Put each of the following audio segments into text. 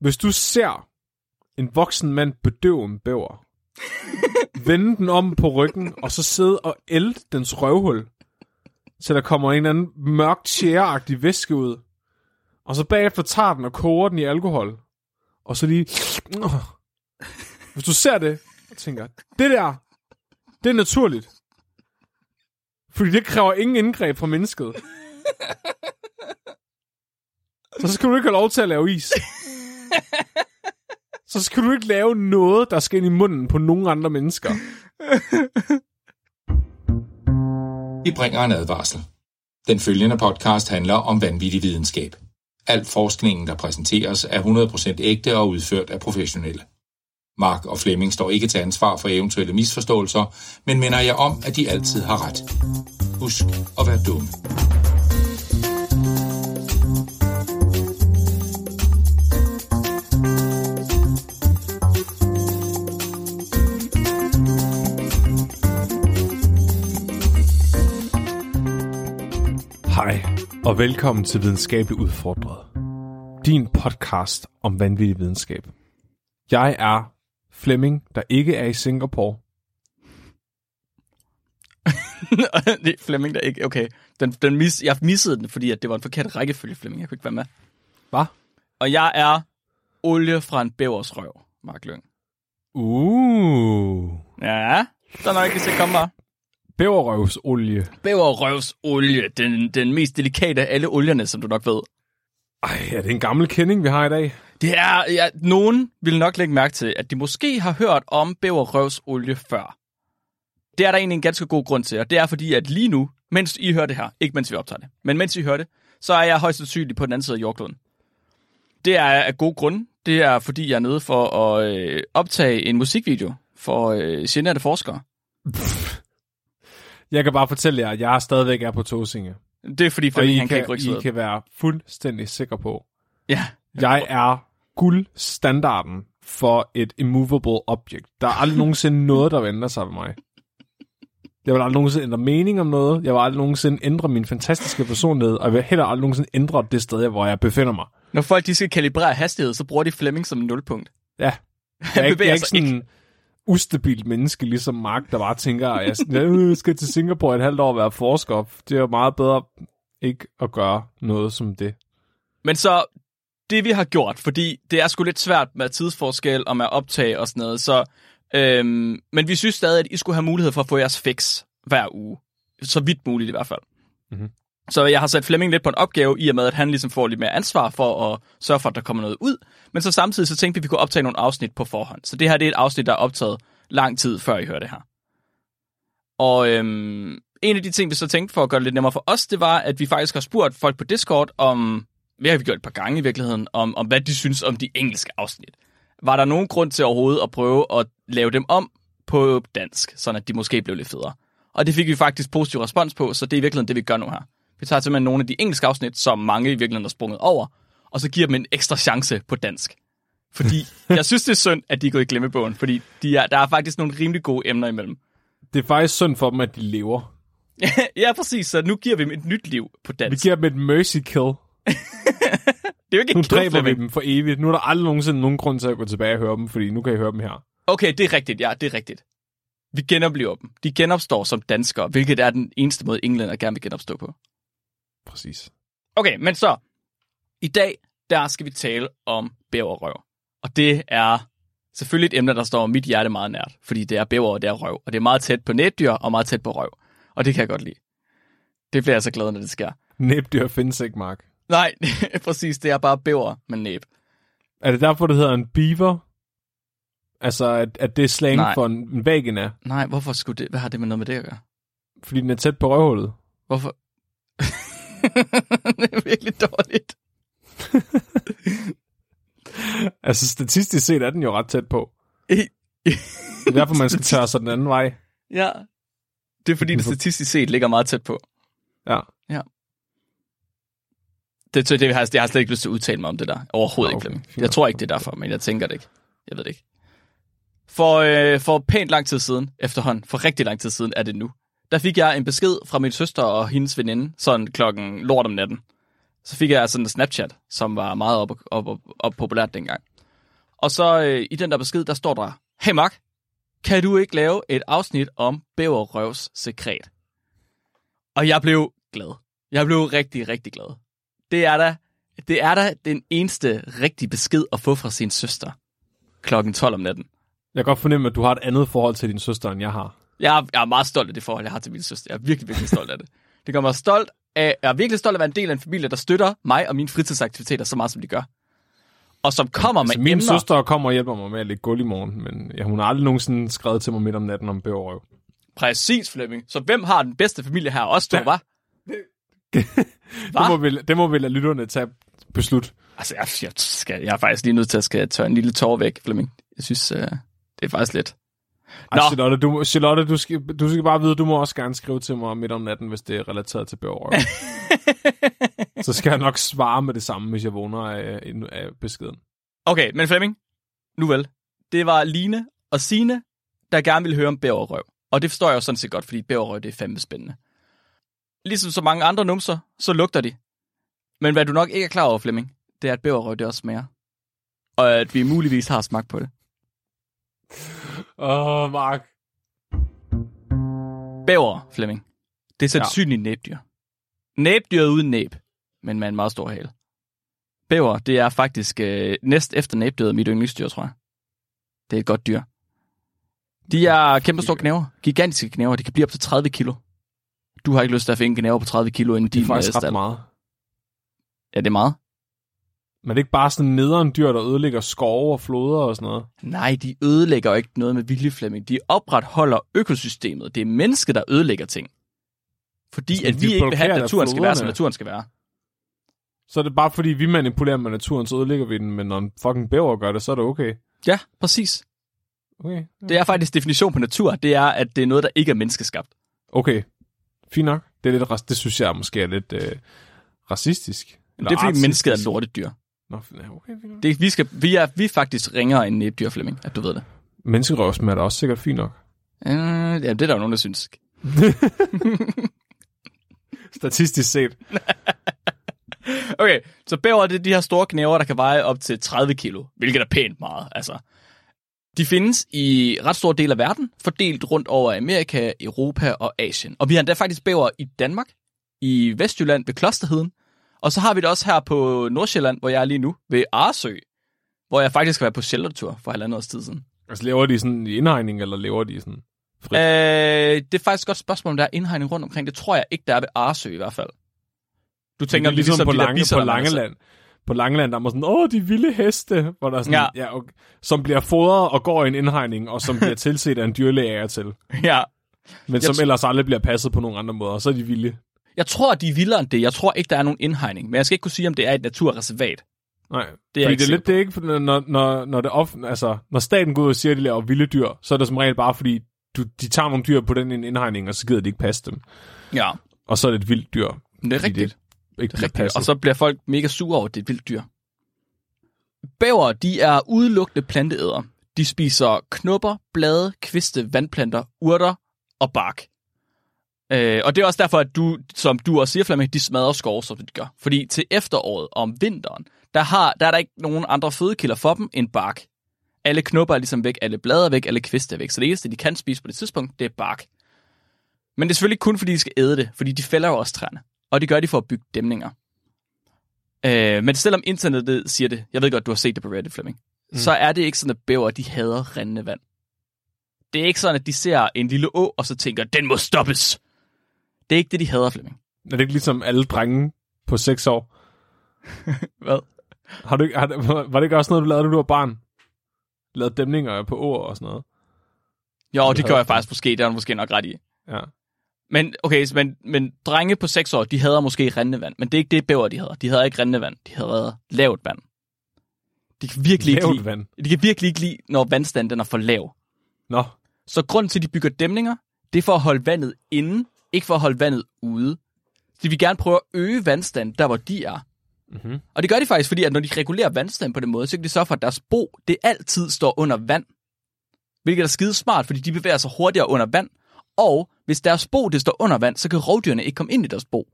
Hvis du ser en voksen mand bedøve en bæver, vende den om på ryggen, og så sidde og elde dens røvhul, så der kommer en eller anden mørk tjæreagtig væske ud, og så bagefter tager den og koger den i alkohol, og så lige... Hvis du ser det, og tænker, det der, det er naturligt. Fordi det kræver ingen indgreb fra mennesket. Så skal du ikke have lov til at lave is. Så skal du ikke lave noget, der skal ind i munden på nogen andre mennesker. Vi bringer en advarsel. Den følgende podcast handler om vanvittig videnskab. Al forskningen, der præsenteres, er 100% ægte og udført af professionelle. Mark og Flemming står ikke til ansvar for eventuelle misforståelser, men minder jeg om, at de altid har ret. Husk at være dumme. Hej, og velkommen til Videnskabeligt Udfordret. Din podcast om vanvittig videnskab. Jeg er Flemming, der ikke er i Singapore. det er Flemming, der ikke... Okay, den, den mis, jeg missede den, fordi at det var en forkert rækkefølge, Flemming. Jeg kunne ikke være med. Hvad? Og jeg er olie fra en bævers røv, Mark Lyng. Uh. Ja, der er nok ikke til at komme. Bæverrøvsolie. Bæverrøvsolie, den, den mest delikate af alle olierne, som du nok ved. Ej, er det en gammel kending, vi har i dag? Det er, ja, nogen vil nok lægge mærke til, at de måske har hørt om bæverrøvsolie før. Det er der egentlig en ganske god grund til, og det er fordi, at lige nu, mens I hører det her, ikke mens vi optager det, men mens I hører det, så er jeg højst sandsynligt på den anden side af jordkloden. Det er af god grund. Det er fordi, jeg er nede for at øh, optage en musikvideo for øh, generte forskere. Jeg kan bare fortælle jer, at jeg stadigvæk er på Tåsinge. Det er fordi, Og Flemming, I han kan, kan, ikke rykke I kan være fuldstændig sikre på, Ja, jeg er guldstandarden for et immovable object. Der er aldrig nogensinde noget, der vender sig ved mig. Jeg vil aldrig nogensinde ændre mening om noget. Jeg vil aldrig nogensinde ændre min fantastiske personlighed. Og jeg vil heller aldrig nogensinde ændre det sted, hvor jeg befinder mig. når folk de skal kalibrere hastighed, så bruger de Flemming som nulpunkt. Ja. Jeg er ikke, jeg er ikke sådan en ustabilt menneske, ligesom Mark, der bare tænker, at jeg skal til Singapore et halvt år og være forsker. Det er jo meget bedre ikke at gøre noget som det. Men så det vi har gjort, fordi det er sgu lidt svært med tidsforskel og med optag og sådan noget, så, øhm, men vi synes stadig, at I skulle have mulighed for at få jeres fix hver uge. Så vidt muligt i hvert fald. Mhm. Så jeg har sat Flemming lidt på en opgave, i og med, at han ligesom får lidt mere ansvar for at sørge for, at der kommer noget ud. Men så samtidig så tænkte vi, at vi kunne optage nogle afsnit på forhånd. Så det her det er et afsnit, der er optaget lang tid, før I hører det her. Og øhm, en af de ting, vi så tænkte for at gøre det lidt nemmere for os, det var, at vi faktisk har spurgt folk på Discord om, det har vi gjort et par gange i virkeligheden, om, om hvad de synes om de engelske afsnit. Var der nogen grund til overhovedet at prøve at lave dem om på dansk, sådan at de måske blev lidt federe? Og det fik vi faktisk positiv respons på, så det er i virkeligheden det, vi gør nu her. Vi tager simpelthen nogle af de engelske afsnit, som mange i virkeligheden har sprunget over, og så giver dem en ekstra chance på dansk. Fordi jeg synes, det er synd, at de er gået i glemmebogen, fordi de er, der er faktisk nogle rimelig gode emner imellem. Det er faktisk synd for dem, at de lever. ja, præcis, så nu giver vi dem et nyt liv på Vi dansk. giver dem et mercy kill. Det er jo ikke Nu dræber vi Flemming. dem for evigt. Nu er der aldrig nogensinde nogen grund til at gå tilbage og høre dem, fordi nu kan I høre dem her. Okay, det er rigtigt, ja, det er rigtigt. Vi genoplever dem. De genopstår som danskere, hvilket er den eneste måde, englænder gerne vil genopstå på. Præcis. Okay, men så, i dag, der skal vi tale om bæverrøv. Og det er selvfølgelig et emne, der står mit hjerte meget nært, fordi det er bæver, og det er røv. Og det er meget tæt på netdyr, og meget tæt på røv. Og det kan jeg godt lide. Det bliver jeg så glad, når det sker. Næbdyr findes ikke, Mark. Nej, præcis, det er bare bæver med næb. Er det derfor, det hedder en beaver? Altså, at, at det er slang Nej. for en, en vagina? Nej, hvorfor skulle det, hvad har det med noget med det at gøre? Fordi den er tæt på røvhullet? Hvorfor? det er virkelig dårligt. Altså, statistisk set er den jo ret tæt på. Det er derfor, man skal tørre sig den anden vej. Ja. Det er fordi, det statistisk set ligger meget tæt på. Ja. Det, det, det, har, jeg har slet ikke lyst til at udtale mig om det der. Overhovedet ikke, okay. Fint Jeg tror ikke, det er derfor, men jeg tænker det ikke. Jeg ved det ikke. For, øh, for pænt lang tid siden, efterhånden, for rigtig lang tid siden er det nu, der fik jeg en besked fra min søster og hendes veninde, sådan klokken lort om natten. Så fik jeg sådan en Snapchat, som var meget op, op, op, op populært dengang. Og så øh, i den der besked, der står der, Hey Mark, kan du ikke lave et afsnit om bæverrøvs sekret? Og jeg blev glad. Jeg blev rigtig, rigtig glad. Det er da, det er da den eneste rigtige besked at få fra sin søster klokken 12 om natten. Jeg kan godt fornemme, at du har et andet forhold til din søster, end jeg har. Jeg er, jeg er meget stolt af det forhold, jeg har til min søster. Jeg er virkelig, virkelig stolt af det. Det gør mig stolt af, jeg er virkelig stolt af at være en del af en familie, der støtter mig og mine fritidsaktiviteter så meget, som de gør. Og som kommer Altså, med min emner. søster kommer og hjælper mig med at lægge gulv i morgen, men ja, hun har aldrig nogensinde skrevet til mig midt om natten om bæverrøv. Præcis, Flemming. Så hvem har den bedste familie her? Os to, Ja. var? Det må, vi, det må vi lade lytterne tage beslut. Altså, jeg, jeg, skal, jeg er faktisk lige nødt til at skal tørre en lille tår væk, Flemming. Jeg synes, uh, det er faktisk lidt. Ej, Nå. Charlotte, du, Charlotte du, skal, du skal bare vide, du må også gerne skrive til mig midt om natten, hvis det er relateret til bæverrøv. Så skal jeg nok svare med det samme, hvis jeg vågner af, af beskeden. Okay, men Flemming, nu vel. Det var Line og Sine, der gerne ville høre om bæverrøv. Og det forstår jeg jo sådan set godt, fordi bæverrøv, det er fandme spændende. Ligesom så mange andre numser, så lugter de. Men hvad du nok ikke er klar over, Flemming, det er, at bæverrøv det også smager. Og at vi muligvis har smagt på det. Åh, oh, Mark. Bæver, Flemming. Det er sandsynligt ja. næbdyr. Næbdyr uden næb, men med en meget stor hale. Bæver, det er faktisk øh, næst efter næbdyret mit yndlingsdyr, tror jeg. Det er et godt dyr. De er kæmpe store knæver. Gigantiske knæver. De kan blive op til 30 kilo. Du har ikke lyst til at finde knæver på 30 kilo inden Det er din faktisk øh, ret stald. meget. Ja, det er meget. Men det er ikke bare sådan nederen dyr, der ødelægger skove og floder og sådan noget. Nej, de ødelægger ikke noget med vilje, Flemming. De opretholder økosystemet. Det er mennesker, der ødelægger ting. Fordi Så at de vi ikke vil have, at naturen skal være, som naturen skal være. Så er det bare fordi, vi manipulerer med naturen, så ødelægger vi den. Men når en fucking bæver gør det, så er det okay. Ja, præcis. Okay, Det er faktisk definition på natur. Det er, at det er noget, der ikke er menneskeskabt. okay. fint nok. Det, er lidt, det synes jeg måske er lidt øh, racistisk. Eller det er fordi artistisk. mennesket er lortedyr. Nå, okay, fint nok. Det, vi, skal, vi, er, vi er faktisk ringere end næbdyr, Flemming, at du ved det. Menneskerøvsmad er da også sikkert fint nok. Uh, ja, det er der jo nogen, der synes. Statistisk set. Okay, så bæver det er de her store knæver, der kan veje op til 30 kilo, hvilket er pænt meget. Altså. De findes i ret stor del af verden, fordelt rundt over Amerika, Europa og Asien. Og vi har endda faktisk bæver i Danmark, i Vestjylland ved Klosterheden. Og så har vi det også her på Nordsjælland, hvor jeg er lige nu, ved Arsø, hvor jeg faktisk skal være på sheltertur for halvandet års tid siden. Altså, lever de sådan i indhegning, eller lever de sådan frit? Øh, det er faktisk et godt spørgsmål, om der er indhegning rundt omkring. Det tror jeg ikke, der er ved Arsø i hvert fald. Du tænker, det er ligesom, ligesom på, de lange, bisoner, på. Langeland. På Langeland, der er man sådan, åh, de vilde heste, hvor der er sådan, ja. Ja. Okay, som bliver fodret og går i en indhegning, og som bliver tilset af en dyrlæge til. Ja, Men som t- ellers aldrig bliver passet på nogle andre måder, og så er de vilde. Jeg tror, de er vildere end det. Jeg tror ikke, der er nogen indhegning. Men jeg skal ikke kunne sige, om det er et naturreservat. Nej, det er fordi ikke det er lidt det er ikke, når, når, når, det off, altså, når staten går ud og siger, at de laver vilde dyr, så er det som regel bare fordi, du, de tager nogle dyr på den indhegning, og så gider de ikke passe dem. Ja, Og så er det et vildt dyr. det er rigtigt. Det ikke Det er rigtigt. Og så bliver folk mega sure over, at det er et vildt dyr. Bæver, de er udelukkende planteædere. De spiser knopper, blade, kviste, vandplanter, urter og bark. Øh, og det er også derfor, at du, som du også siger, Flemming, de smadrer skove, som de gør. Fordi til efteråret om vinteren, der, har, der er der ikke nogen andre fødekilder for dem end bark. Alle knopper er ligesom væk, alle blade er væk, alle kviste er væk. Så det eneste, de kan spise på det tidspunkt, det er bark. Men det er selvfølgelig kun, fordi de skal æde det, fordi de fælder jo også træerne. Og det gør de for at bygge dæmninger. Øh, men selvom internettet siger det, jeg ved godt, du har set det på Reddit, Flemming, mm. så er det ikke sådan, at bæver, de hader rindende vand. Det er ikke sådan, at de ser en lille å, og så tænker, den må stoppes. Det er ikke det, de hader, Flemming. Er det ikke ligesom alle drenge på 6 år? Hvad? Har du, ikke- har, var det ikke også noget, du lavede, da du var barn? Lavede dæmninger på ord og sådan noget? Jo, det gør hader jeg faktisk måske, det er måske nok ret i. Ja. Men, okay, men, men drenge på 6 år, de hader måske rindende vand, men det er ikke det, bæver, de hader. De hader ikke rindende vand, de hader lavt vand. De kan virkelig ikke Lavt lide, vand. de kan virkelig ikke lide, når vandstanden den er for lav. Nå, Så grund til, at de bygger dæmninger, det er for at holde vandet inde, ikke for at holde vandet ude. De vil gerne prøve at øge vandstanden, der hvor de er. Mhm. Og det gør de faktisk, fordi at når de regulerer vandstanden på den måde, så kan de sørge for, at deres bo, det altid står under vand. Hvilket er skide smart, fordi de bevæger sig hurtigere under vand. Og hvis deres bo, det står under vand, så kan rovdyrene ikke komme ind i deres bo.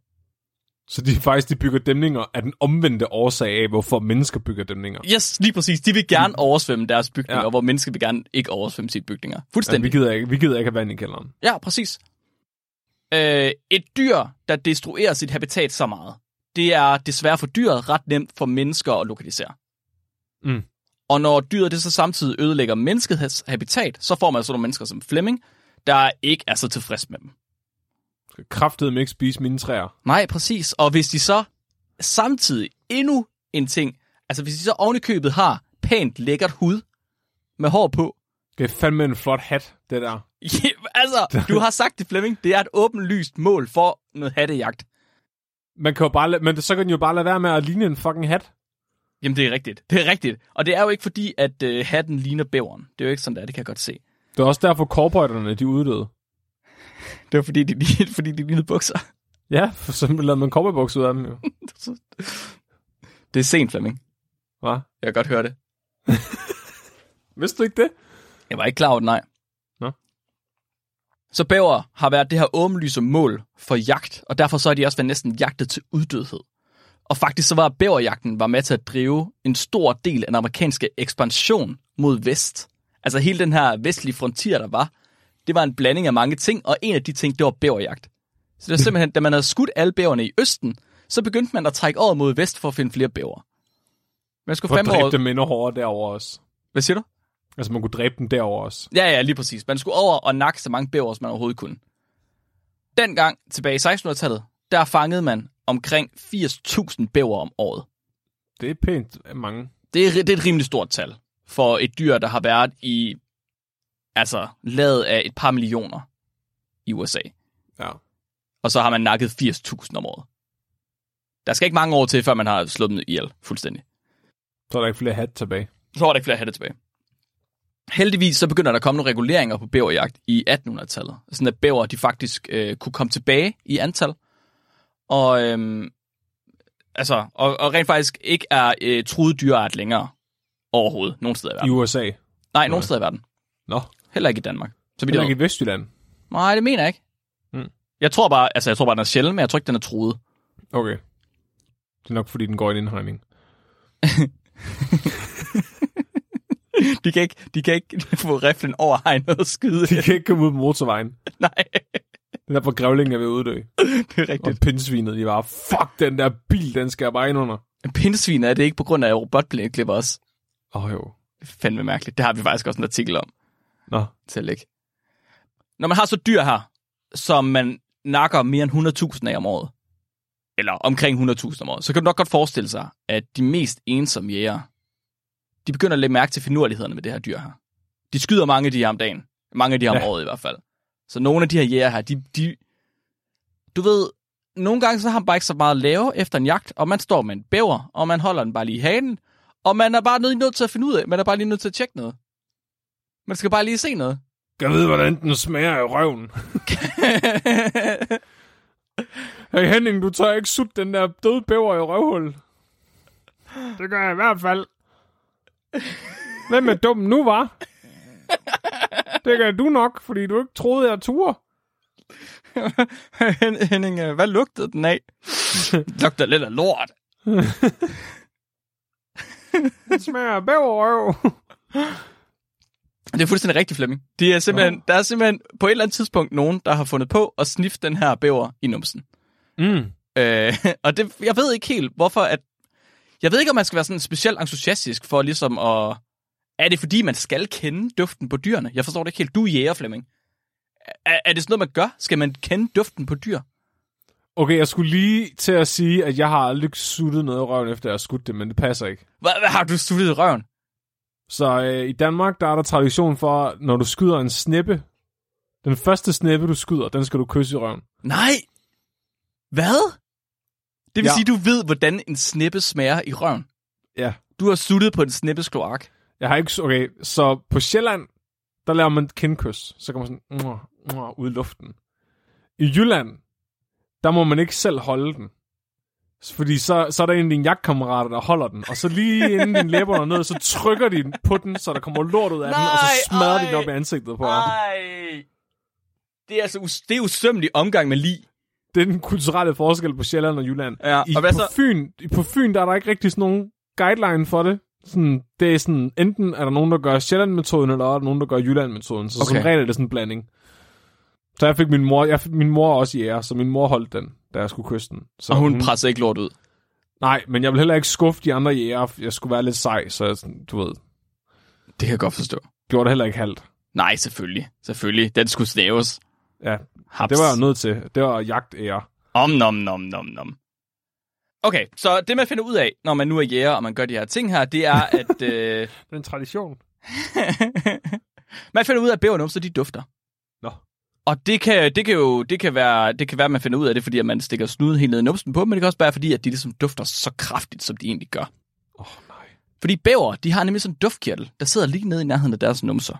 Så de faktisk de bygger dæmninger af den omvendte årsag af, hvorfor mennesker bygger dæmninger. Yes, lige præcis. De vil gerne oversvømme deres bygninger, Ja. hvor mennesker vil gerne ikke oversvømme sine bygninger. Ja, vi, Fuldstændig. gider ikke, vi gider ikke have vand i kælderen. Ja, præcis. Øh, et dyr, der destruerer sit habitat så meget, det er desværre for dyret ret nemt for mennesker at lokalisere. Mm. Og når dyret det så samtidig ødelægger menneskets habitat, så får man altså nogle mennesker som Flemming, der ikke er så tilfreds med dem. Skal kraftedeme ikke spise mine træer. Nej, præcis. Og hvis de så samtidig endnu en ting, altså hvis de så ovenikøbet har pænt lækkert hud med hår på, Det er fandme en flot hat, det der. Altså, du har sagt det, Flemming. Det er et åbenlyst mål for noget hattejagt. Man kan jo bare, men så kan den jo bare lade være med at ligne en fucking hat. Jamen, det er rigtigt. Det er rigtigt. Og det er jo ikke fordi, at øh, hatten ligner bæveren. Det er jo ikke sådan, der. Det kan jeg godt se. Det er også derfor, cowboyderne, de uddøde. Det var fordi, de, de, fordi de lignede bukser. Ja, for så lavede man cowboybukser ud af dem jo. Det er sent, Flemming. Hva? Jeg kan godt høre det. Vidste du ikke det? Jeg var ikke klar over det, nej. Så bæver har været det her åbenlyse mål for jagt, og derfor så har de også været næsten jagtet til uddødhed. Og faktisk så var bæverjagten var med til at drive en stor del af den amerikanske ekspansion mod vest. Altså hele den her vestlige frontier, der var, det var en blanding af mange ting, og en af de ting, det var bæverjagt. Så det var simpelthen, da man havde skudt alle bæverne i østen, så begyndte man at trække over mod vest for at finde flere bæver. Man skulle fandme over... dem endnu hårdere derover også. Hvad siger du? Altså, man kunne dræbe dem derover også. Ja, ja, lige præcis. Man skulle over og nakke så mange bæver, som man overhovedet kunne. Dengang, tilbage i 1600-tallet, der fangede man omkring 80.000 bæver om året. Det er pænt mange. Det er, det er et rimelig stort tal for et dyr, der har været i, altså, lavet af et par millioner i USA. Ja. Og så har man nakket 80.000 om året. Der skal ikke mange år til, før man har slået dem ihjel fuldstændig. Så er der ikke flere hat tilbage. Så var der ikke flere hatte tilbage. Heldigvis så begynder der at komme nogle reguleringer på bæverjagt i 1800-tallet. Sådan at bæver de faktisk øh, kunne komme tilbage i antal. Og, øhm, altså, og, og rent faktisk ikke er øh, truet dyreart længere overhovedet. Nogen steder i I verden. USA. Nej, nogen steder i verden. Nå, Heller ikke i Danmark. Så vidt heller ikke i Vestjylland. Nej, det mener jeg ikke. Mm. Jeg tror bare, altså jeg tror bare, den er sjældent, men jeg tror ikke, den er truet. Okay. Det er nok, fordi den går i en indhegning. De kan ikke, de kan ikke få riflen over hegnet og skyde. De kan ikke komme ud på motorvejen. Nej, Det er derfor grævlingen er ved at uddø. det er Og rigtigt. pindsvinet, de var, fuck den der bil, den skal jeg bare ind under. Pindsvin er det ikke på grund af robotklipper også. Åh oh, jo. Fandme mærkeligt. Det har vi faktisk også en artikel om Nå, til at lægge. Når man har så dyr her, som man nakker mere end 100.000 af om året, eller omkring 100.000 om året, så kan du nok godt forestille sig, at de mest ensomme jæger, de begynder at lægge mærke til finurlighederne med det her dyr her. De skyder mange af de her om dagen. Mange af de her om Ja. året i hvert fald. Så nogle af de her jæger her, de, de... Du ved, nogle gange så har man bare ikke så meget at lave efter en jagt, og man står med en bæver, og man holder den bare lige i hanen, og man er bare nødt nødt til at finde ud af, man er bare lige nødt til at tjekke noget. Man skal bare lige se noget. jeg ved, hvordan den smager i røven. Hey Henning, du tør ikke sutte den der døde bæver i røvhul. Det gør jeg i hvert fald. Hvem er dum nu, var? Det gør du nok, fordi du ikke troede, jeg turde. Hen- Henning, øh, hvad lugtede den af? lugter lidt af lort. Den smager af bæverrøv. Det er fuldstændig rigtigt, Flemming. De er simpelthen, Der er simpelthen på et eller andet tidspunkt nogen, der har fundet på at sniffe den her bæver i numsen. Mm. Øh, og det, jeg ved ikke helt, hvorfor at... Jeg ved ikke, om man skal være sådan specielt entusiastisk for ligesom at... Er det fordi, man skal kende duften på dyrene? Jeg forstår det ikke helt. Du er jæger, Flemming. Er, er det sådan noget, man gør? Skal man kende duften på dyr? Okay, jeg skulle lige til at sige, at jeg har aldrig suttet noget i røven, efter jeg har skudt det, men det passer ikke. Hvad, hvad har du suttet i røven? Så øh, i Danmark, der er der tradition for, når du skyder en snippe, den første snippe, du skyder, den skal du kysse i røven. Nej! Hvad? Det vil ja. Sige, du ved, hvordan en snippe smager i røven. Ja. Du har suttet på en snippes kloak. Jeg har ikke... Okay, så på Sjælland, der laver man kindkys. Så kan man sådan... Mwah, mwah, ud i luften. I Jylland, der må man ikke selv holde den. Fordi så, så er der en af dine jagtkammerater, der holder den. Og så lige inden din læber er ned, så trykker de på den, så der kommer lort ud af den, og så Nej, smadrer de ej. den op i ansigtet på dig. Det er altså us- det er usømmelig omgang med lig. Det er den kulturelle forskel på Sjælland og Jylland. Ja, I, og hvad på, så? Fyn, på Fyn, der er der ikke rigtig sådan nogen guideline for det. Sådan, det er sådan, enten er der nogen, der gør Sjælland-metoden, eller er der nogen, der gør Jylland-metoden. Så okay. Som regel er det sådan en blanding. Så jeg fik min mor, jeg fik, min mor også i ære, så min mor holdt den, da jeg skulle kysse den. Så Og hun presser ikke lort ud. Nej, men jeg vil heller ikke skuffe de andre jæger. Jeg skulle være lidt sej, så jeg, sådan, du ved, Det kan jeg godt forstå. gjorde det heller ikke halvt. Nej, selvfølgelig. Selvfølgelig. Den skulle staves. Ja, Haps. det var jeg nødt til. Det var jagtære. Om nom nom nom nom. Okay, så det man finder ud af, når man nu er jæger, og man gør de her ting her, det er, at øh, Det er en tradition. man finder ud af, at bævernumser, de dufter. Nå. Og det kan, det kan jo det kan være, det kan være, at man finder ud af det, fordi at man stikker snuden helt ned i numsen på, men det kan også være, fordi at de ligesom dufter så kraftigt, som de egentlig gør. Åh, oh, nej. Fordi bæver, de har nemlig sådan en duftkirtel, der sidder lige nede i nærheden af deres numser.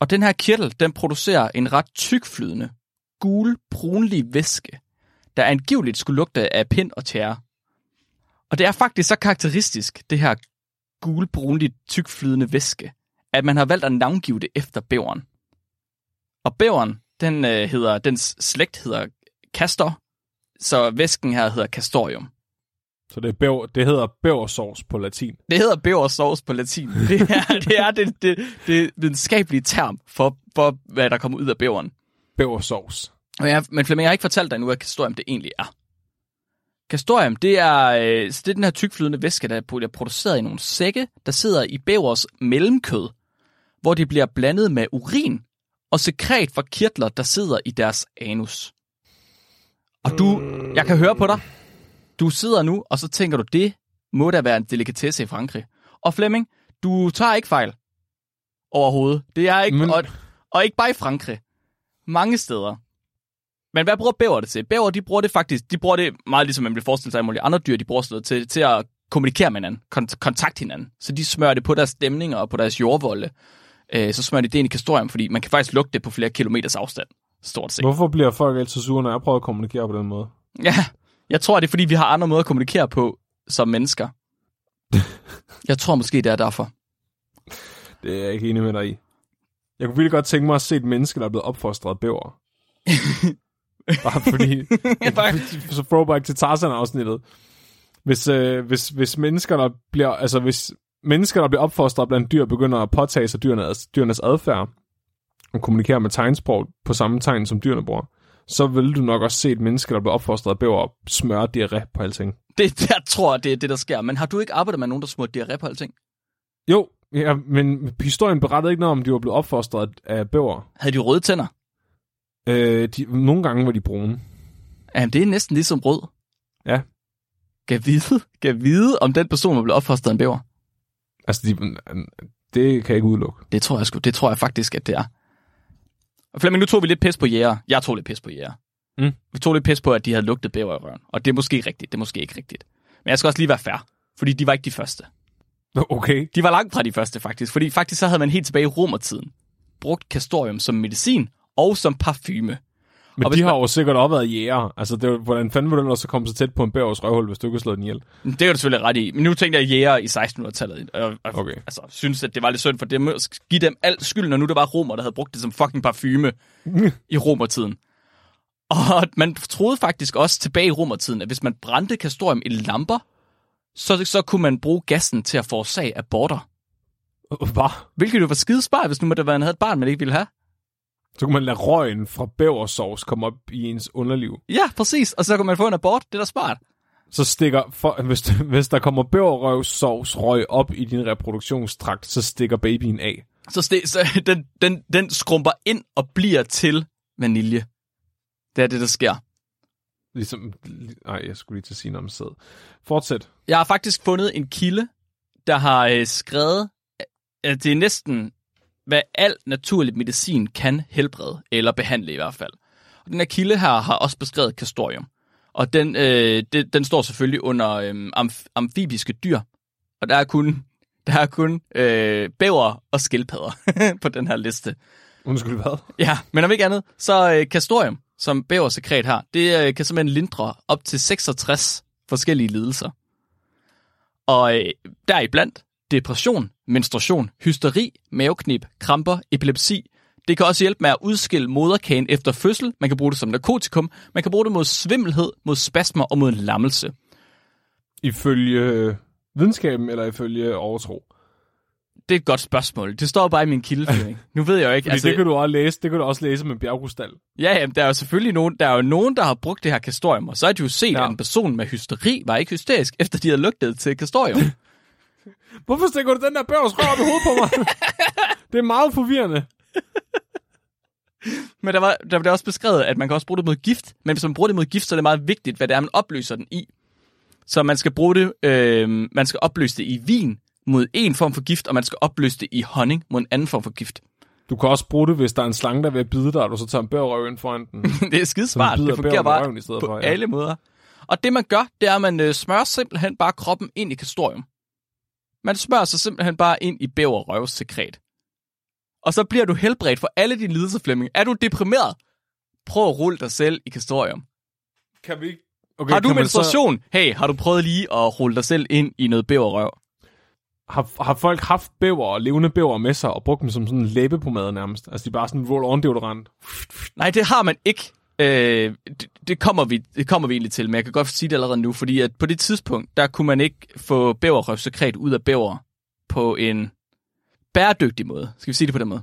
Og den her kirtel, den producerer en ret tykflydende, gul, brunlig væske, der angiveligt skulle lugte af pind og tjære. Og det er faktisk så karakteristisk, det her gulbrunligt tykflydende væske, at man har valgt at navngive det efter bæveren. Og bæveren, den øh, hedder, dens slægt hedder castor, så væsken her hedder castorium. Så det, er bæver, det hedder bæversovs på latin. Det hedder bæversovs på latin. Det er det, er det, det, det videnskabelige term for, for, hvad der kommer ud af bæveren. Bæversovs. Og jeg, men Flemming, jeg har ikke fortalt dig nu, hvad castorium det egentlig er. Castorium, det er, øh, så det er den her tykflydende væske, der bliver produceret i nogle sække, der sidder i bævers mellemkød, hvor det bliver blandet med urin og sekret fra kirtler, der sidder i deres anus. Og du, jeg kan høre på dig, du sidder nu, og så tænker du, det må da være en delikatesse i Frankrig. Og Flemming, du tager ikke fejl overhovedet. Det er ikke, Men- og, og ikke bare i Frankrig. Mange steder. Men hvad bruger bæver det til? Bæver, de bruger det faktisk, de bruger det meget ligesom man vil forestille sig, alle mulige andre dyr, de bruger sådan noget til, til at kommunikere med hinanden, kont- kontakte hinanden. Så de smører det på deres stemninger og på deres jordvolde. Øh, så smører de det ind i kastorium, fordi man kan faktisk lugte det på flere kilometers afstand, stort set. Hvorfor bliver folk altid sure, når jeg prøver at kommunikere på den måde? Ja, jeg tror, det er, fordi vi har andre måder at kommunikere på som mennesker. jeg tror måske, det er derfor. Det er jeg ikke enig med dig i. Jeg kunne virkelig godt tænke mig at se et menneske, der er blevet opfostret af bæver. Bare fordi... så throwback til Tarzan-afsnittet. Hvis, øh, hvis, hvis mennesker, der bliver... Altså, hvis mennesker, der bliver opfostret blandt dyr, begynder at påtage sig dyrenes, dyrenes adfærd, og kommunikere med tegnsprog på samme tegn, som dyrene bruger, så vil du nok også se et menneske, der bliver opfostret af bæver, smøre diarré på alting. Det, jeg tror, det er det, der sker. Men har du ikke arbejdet med nogen, der smurte diarré på alting? Jo, ja, men historien berettede ikke noget om, de var blevet opfostret af bæver. Havde de røde tænder? Øh, de, nogle gange var de brune. Jamen, det er næsten ligesom rød. Ja. Kan vide, kan vide, om den person var blevet opfostret af en bæver. Altså, de, det kan jeg ikke udelukke. Det tror jeg sgu. Det tror jeg faktisk, at det er. Og Flemming, nu tog vi lidt pis på jæger. Jeg tog lidt pis på jæger. Mm. Vi tog lidt pis på, at de havde lugtet bæver i røven. Og det er måske rigtigt, det er måske ikke rigtigt. Men jeg skal også lige være fair, fordi de var ikke de første. Okay. De var langt fra de første, faktisk. Fordi faktisk så havde man helt tilbage i romertiden brugt castorium som medicin og som parfume. Men de hvis har man- jo sikkert også været jæger. Altså, det, var- hvordan fanden vil du ellers så komme så tæt på en bævers røvhul, hvis du ikke slået den ihjel? Det er jo selvfølgelig ret i. Men nu tænkte jeg jæger i 1600-tallet. Og, og Okay. altså, synes, at det var lidt synd for dem at give dem al skyld, når nu det var romer, der havde brugt det som fucking parfume i romertiden. Og man troede faktisk også tilbage i romertiden, at hvis man brændte castorium i lamper, så, så kunne man bruge gassen til at forårsage aborter. Hvad? Hvilket jo var skidespart, hvis nu man havde et barn, man ikke ville have. Så kunne man lade røgen fra bæversovs komme op i ens underliv. Ja, præcis. Og så kunne man få en abort. Det er da smart. Så stikker, for, hvis, hvis der kommer bæverrøvsovs røg op i din reproduktionstrakt, så stikker babyen af. Så, st- så den, den, den skrumper ind og bliver til vanilje. Det er det, der sker. Ligesom, nej, jeg skulle lige til at sige noget om sæd. Fortsæt. Jeg har faktisk fundet en kilde, der har øh, skrevet, at det er næsten, hvad al naturlig medicin kan helbrede, eller behandle i hvert fald. Og den her kilde her har også beskrevet castorium. Og den, øh, det, den står selvfølgelig under øh, amf- amfibiske dyr. Og der er kun, der er kun øh, bæver og skildpadder på den her liste. Undskyld, hvad? Ja, men om ikke andet, så øh, castorium, som bæversekret har, det øh, kan simpelthen lindre op til 66 forskellige lidelser. Og øh, deriblandt depression, menstruation, hysteri, maveknip, kramper, epilepsi, Det kan også hjælpe med at udskille moderkagen efter fødsel. Man kan bruge det som narkotikum. Man kan bruge det mod svimmelhed, mod spasmer og mod lammelse. Ifølge øh, videnskaben eller ifølge overtro? Det er et godt spørgsmål. Det står bare i min kildeføring. nu ved jeg jo ikke. altså, det kan du også læse. Det kan du også læse med bjergkrystal. Ja, jamen, der er jo selvfølgelig nogen, der er jo nogen, der har brugt det her kastorium, og så har de jo set. Ja. at en person med hysteri var ikke hysterisk, efter de havde lugtet til kastorium. Hvorfor stikker du den der bævers rør op i hovedet på mig? det er meget forvirrende. Men der var, der var det også beskrevet, at man kan også bruge det mod gift, men hvis man bruger det mod gift, så er det meget vigtigt, hvad det er, man opløser den i. Så man skal bruge det, øh, man skal opløse det i vin mod en form for gift, og man skal opløse det i honning mod en anden form for gift. Du kan også bruge det, hvis der er en slange, der er ved at bide dig, og du så tager en bæverrøv ind foran den. det er skidesmart. Det fungerer bare i stedet på for, ja. alle måder. Og det man gør, det er, at man øh, smører simpelthen bare kroppen ind i kastorium. Man smører sig simpelthen bare ind i bæverrøvssekret. Og så bliver du helbredt for alle dine lidelser, Flemming. Er du deprimeret? Prøv at rulle dig selv i kastorium. Kan vi ikke... Okay, har du man så- menstruation? Hey, har du prøvet lige at rulle dig selv ind i noget bæverrøv? Har, har folk haft bæver og levende bæver med sig og brugt dem som sådan en læbepomade nærmest? Altså, de er bare sådan roll-on deodorant. Nej, det har man ikke. Øh, det, det, kommer vi, det kommer vi egentlig til, men jeg kan godt sige det allerede nu, fordi at på det tidspunkt, der kunne man ikke få bæverrøvsekret ud af bæver på en bæredygtig måde. Skal vi sige det på den måde?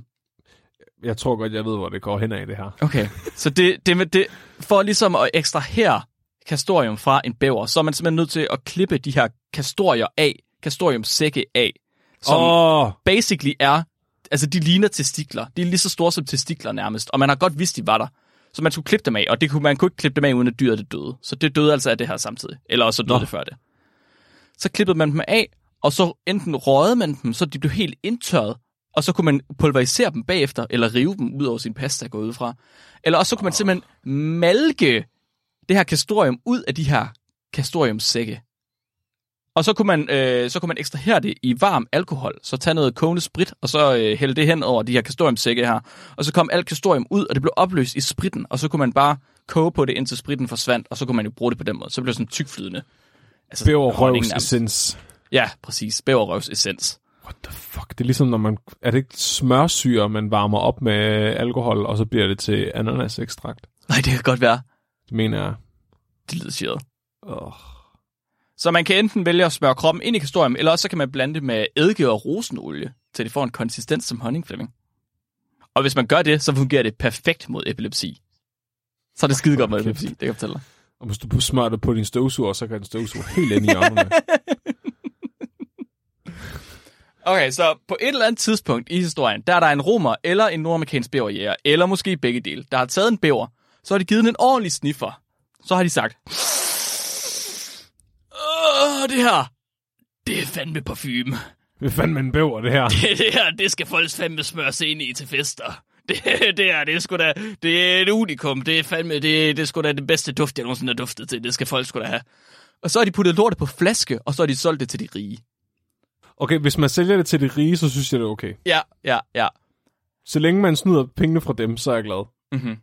Jeg tror godt, jeg ved, hvor det går hen af det her. Okay. Så det, det, med det, for ligesom at ekstrahere kastorium fra en bæver, så er man simpelthen nødt til at klippe de her kastorier af, kastoriumsække af, som oh, basically er, altså de ligner testikler. De er lige så store som testikler nærmest, og man har godt vidst, de var der. Så man skulle klippe dem af, og det kunne, man kunne ikke klippe dem af, uden at dyret det døde. Så det døde altså af det her samtidig. Eller også så døde Nå. det før det. Så klippede man dem af, og så enten røgede man dem, så de blev helt indtørret, og så kunne man pulverisere dem bagefter, eller rive dem ud over sin pasta gå ud fra. Eller også så kunne man simpelthen malke det her kastorium ud af de her kastoriumsække. Og så kunne man, øh, så kunne man ekstrahere det i varm alkohol. Så tage noget kogende sprit, og så øh, hælde det hen over de her kastoriumsække her. Og så kom alt kastorium ud, og det blev opløst i spritten. Og så kunne man bare koge på det, indtil spritten forsvandt. Og så kunne man jo bruge det på den måde. Så blev det sådan tykflydende. Altså, bæverrøvs essens. Ja, præcis. Bæverrøvs essens. What the fuck? Det er ligesom, når man... Er det ikke smørsyre, man varmer op med alkohol, og så bliver det til ananasekstrakt? Nej, det kan godt være. Det mener jeg. Det lyder syret. Oh. Så man kan enten vælge at smøre kroppen ind i kastorium, eller også så kan man blande det med eddike og rosenolie, til det får en konsistens som honningflemming. Og hvis man gør det, så fungerer det perfekt mod epilepsi. Så er det skide godt kæft. epilepsi, det kan jeg fortælle dig. Og hvis du smører det på din støvsuger, så kan den støvsuge helt ind i hjørnerne. Okay, så på et eller andet tidspunkt i historien, der er der en romer eller en nordamerikansk bæverjæger, eller måske begge dele, der har taget en bæver, så har de givet den en ordentlig sniffer. Så har de sagt, Åh, det her, det er fandme parfume. Hvad fanden med en bæver, det her? Det, det her, det skal folk fandme smøre sig ind i til fester. Det, det her, det er sgu da, det er et unikum. Det er fandme, det, det er sgu da det bedste duft, jeg nogensinde har duftet til. Det skal folk sgu da have. Og så har de puttet lortet på flaske, og så har de solgt det til de rige. Okay, hvis man sælger det til de rige, så synes jeg, det er okay. Ja, ja, ja. Så længe man snyder pengene fra dem, så er jeg glad. Mm-hmm.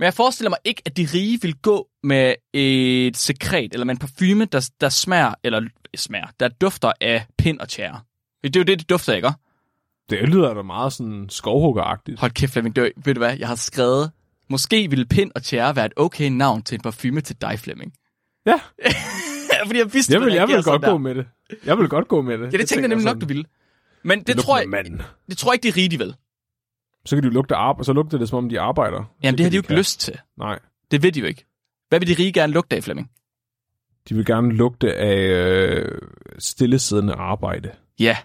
Men jeg forestiller mig ikke, at de rige vil gå med et sekret, eller med en parfume, der, der smager, eller smager, der dufter af pind og tjære. Det er jo det, det dufter, ikke? Det lyder da meget sådan skovhuggeragtigt. Hold kæft, Flemming. Det, ved du hvad? Jeg har skrevet, måske ville pind og tjære være et okay navn til en parfume til dig, Flemming. Ja, Fordi jeg vidste, jeg vil, jeg vil godt sådan gå der. med det. Jeg vil godt gå med det. Ja, det tænkte jeg nemlig nok, du ville. Men det, det tror jeg, Mand. det tror jeg ikke, de de vil. Så kan de jo lugte arbejde, så lugter det, som om de arbejder. Jamen, Så det har de jo ikke kan- lyst til. Nej. Det ved de jo ikke. Hvad vil de rige gerne lugte af, Flemming? De vil gerne lugte af øh, stillesiddende arbejde. Ja.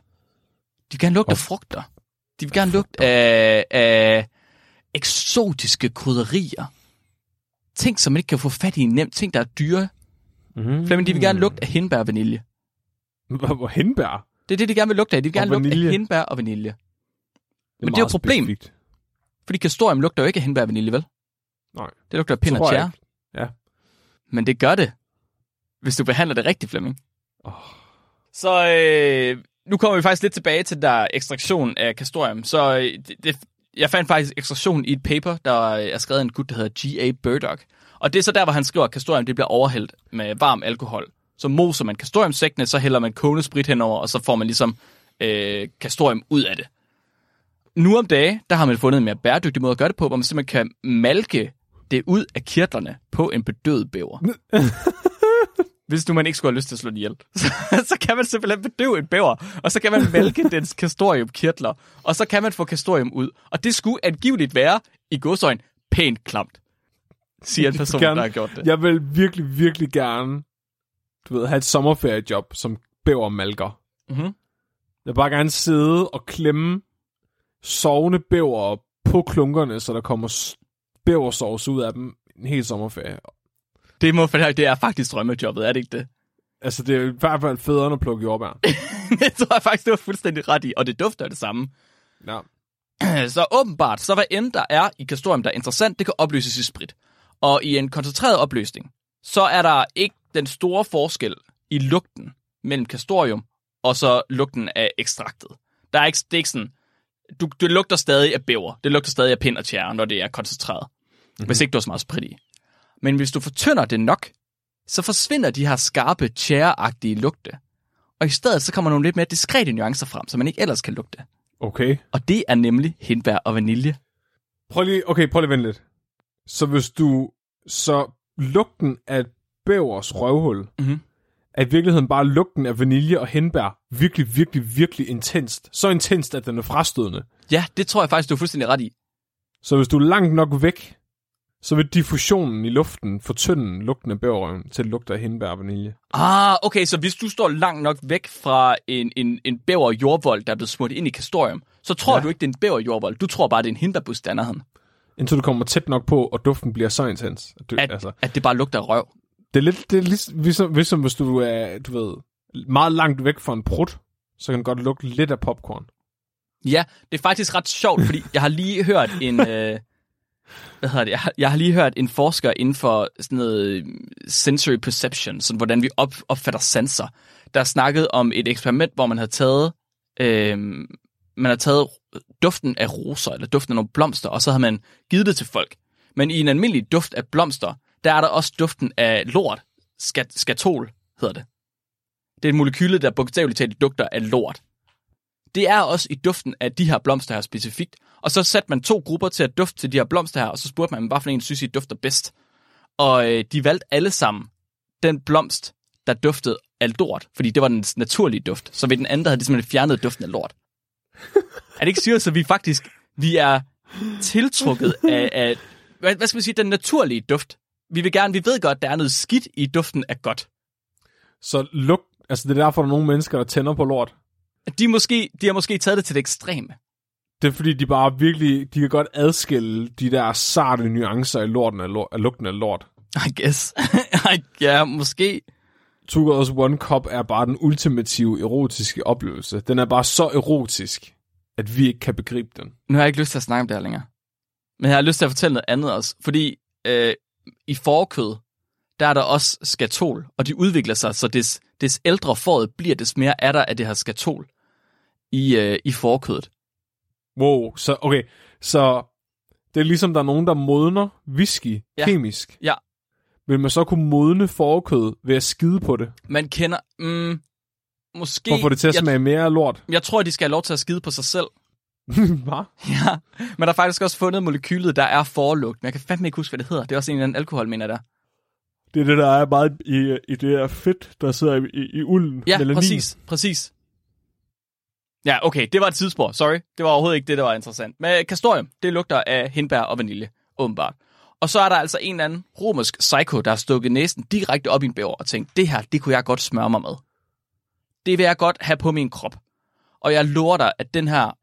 De vil gerne lugte af frugter. De vil gerne lugte af, af eksotiske krydderier. Ting, som man ikke kan få fat i nemt. Ting, der er dyre. Mm. Flemming, de vil gerne lugte af hindbær og vanilje. Hvor hindbær? Det er det, de gerne vil lugte af. De vil gerne lugte af hindbær og vanilje. Men det er jo et problem. specifikt. Fordi kastorium lugter jo ikke af hindbær og vanilje, vel? Nej. Det lugter af pind og tjære. Ja. Men det gør det, hvis du behandler det rigtigt, Flemming. Oh. Så øh, nu kommer vi faktisk lidt tilbage til der ekstraktion af kastorium. Så øh, det, det, jeg fandt faktisk ekstraktion i et paper, der er skrevet af en gut, der hedder G.A. Burdock. Og det er så der, hvor han skriver, at kastorium det bliver overhældt med varm alkohol. Så moser man kastoriumsækkene, så hælder man kogende sprit henover, og så får man ligesom øh, kastorium ud af det. Nu om dage, der har man fundet en mere bæredygtig måde at gøre det på, hvor man simpelthen kan malke det ud af kirtlerne på en bedøvet bæver. Hvis nu man ikke skulle have lyst til at slå den ihjel, så, så kan man simpelthen bedøve en bæver, og så kan man malke dens kastoriumkirtler, og så kan man få kastorium ud. Og det skulle angiveligt være, i godsøjne, pænt klamt, siger en person, Gerne. der har gjort det. Jeg vil virkelig, virkelig gerne, du ved, have et sommerferiejob som bævermalker. Mhm. Jeg vil bare gerne sidde og klemme sovende bæver på klunkerne, så der kommer bæversovs ud af dem en hel sommerferie. Det, må, det er faktisk drømmejobbet, er det ikke det? Altså, det er i hvert fald federe at plukke jordbær. det tror jeg faktisk, det var fuldstændig ret i, og det dufter det samme. Ja. Så åbenbart, så hvad end der er i kastorium, der er interessant, det kan opløses i sprit. Og i en koncentreret opløsning, så er der ikke den store forskel i lugten mellem kastorium og så lugten af ekstraktet. Der er ikke, det er ikke sådan, du, det lugter stadig af bæver. Det lugter stadig af pind og tjære, når det er koncentreret. Mm-hmm. Hvis ikke du har så meget sprit i. Men hvis du fortynder det nok, så forsvinder de her skarpe, tjæreagtige lugte. Og i stedet så kommer nogle lidt mere diskrete nuancer frem, som man ikke ellers kan lugte. Okay. Og det er nemlig hindbær og vanilje. Prøv lige, okay, prøv lige at vente lidt. Så hvis du, så lugten af bævers røvhul, Mhm. Er i virkeligheden bare lugten af vanilje og hindbær virkelig, virkelig, virkelig intenst. Så intenst, at den er frastødende. Ja, det tror jeg faktisk, du er fuldstændig ret i. Så hvis du er langt nok væk, så vil diffusionen i luften fortynde lugten af bæverrøven til at lugte af hindbær og vanilje. Ah, okay, så hvis du står langt nok væk fra en, en, en bæver jordvold, der er blevet smurt ind i kastorium, så tror ja. Du ikke, det er en bæver jordvold. Du tror bare, det er en hindbærbus, der er nærheden. Indtil du kommer tæt nok på, og duften bliver så intens. At du, At, altså, at det bare lugter af røv. Det er lidt, det er ligesom, ligesom, hvis du er, du ved, meget langt væk fra en prut, så kan den godt lugte lidt af popcorn. Ja, det er faktisk ret sjovt, fordi jeg har lige hørt en... Øh, hvad hedder det? Jeg har, jeg har lige hørt en forsker inden for sådan noget øh, sensory perception, sådan hvordan vi op, opfatter sanser, der snakkede om et eksperiment, hvor man havde taget øh, man havde taget duften af roser, eller duften af nogle blomster, og så havde man givet det til folk. Men i en almindelig duft af blomster, der er der også duften af lort. Skat, skatol hedder det. Det er et molekyle, der bogstaveligt talt dufter af lort. Det er også i duften af de her blomster her specifikt. Og så satte man to grupper til at dufte til de her blomster her, og så spurgte man, hvad for en synes I dufter bedst. Og øh, de valgte alle sammen den blomst, der duftede af lort, fordi det var den naturlige duft. Så ved den anden, der havde de simpelthen fjernet duften af lort. er det ikke syret, så vi faktisk vi er tiltrukket af, af hvad, hvad skal man sige, den naturlige duft. Vi vil gerne, vi ved godt, der er noget skidt i duften af godt. Så lugt, altså det er derfor, der er nogle mennesker, der tænder på lort. De, måske, de har måske taget det til det ekstreme. Det er fordi, de bare virkelig, de kan godt adskille de der sarte nuancer i lorten af, lort, af lugten af lort. I guess. ja, måske. Two Girls One Cup er bare den ultimative erotiske oplevelse. Den er bare så erotisk, at vi ikke kan begribe den. Nu har jeg ikke lyst til at snakke om det her længere. Men jeg har lyst til at fortælle noget andet også. Fordi øh, i forkød, der er der også skatol, og de udvikler sig, så des, des ældre fåret bliver, des mere er der af det her skatol i, øh, i forkødet. Wow, så okay, så det er ligesom, der er nogen, der modner whisky Ja. kemisk. Ja. Vil man så kunne modne forkød ved at skide på det? Man kender... Mm, måske... For at få det til at jeg, smage mere af lort? jeg tror, de skal have lov til at skide på sig selv. Hvad? Ja, men der er faktisk også fundet molekylet, der er forlugt. Men jeg kan fandme ikke huske, hvad det hedder. Det er også en eller anden alkohol, mener der. Det er det, der er meget i, i det her fedt, der sidder i, i, i ulden. Ja, Melanin. præcis, præcis. Ja, okay, det var et tidsspor. Sorry, det var overhovedet ikke det, der var interessant. Men kastorium, det lugter af hindbær og vanilje, åbenbart. Og så er der altså en eller anden romersk psycho, der har stukket næsen direkte op i en bæver og tænkt, det her, det kunne jeg godt smøre mig med. Det vil jeg godt have på min krop. Og jeg lover dig, at den her,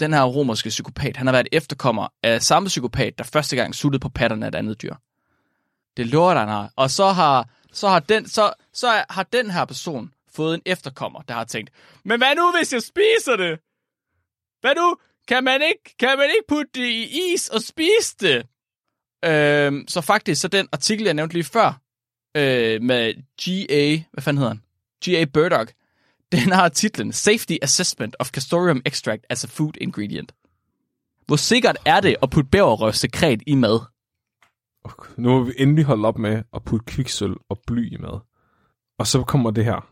den her romerske psykopat, han har været efterkommer af samme psykopat, der første gang suttede på patterne af et andet dyr. Det lover han har. Og så har, så har, den, så, så har den her person fået en efterkommer, der har tænkt, men hvad nu, hvis jeg spiser det? Hvad nu? Kan man ikke, kan man ikke putte det i is og spise det? Øhm, så faktisk, så den artikel, jeg nævnte lige før, øh, med G.A., hvad fanden hedder han? G.A. Burdock, den har titlen Safety Assessment of Castorium Extract as a Food Ingredient. Hvor sikkert er det at putte bæverrøvsekret i mad? Okay, Nu har vi endelig holdt op med at putte kviksøl og bly i mad. Og så kommer det her.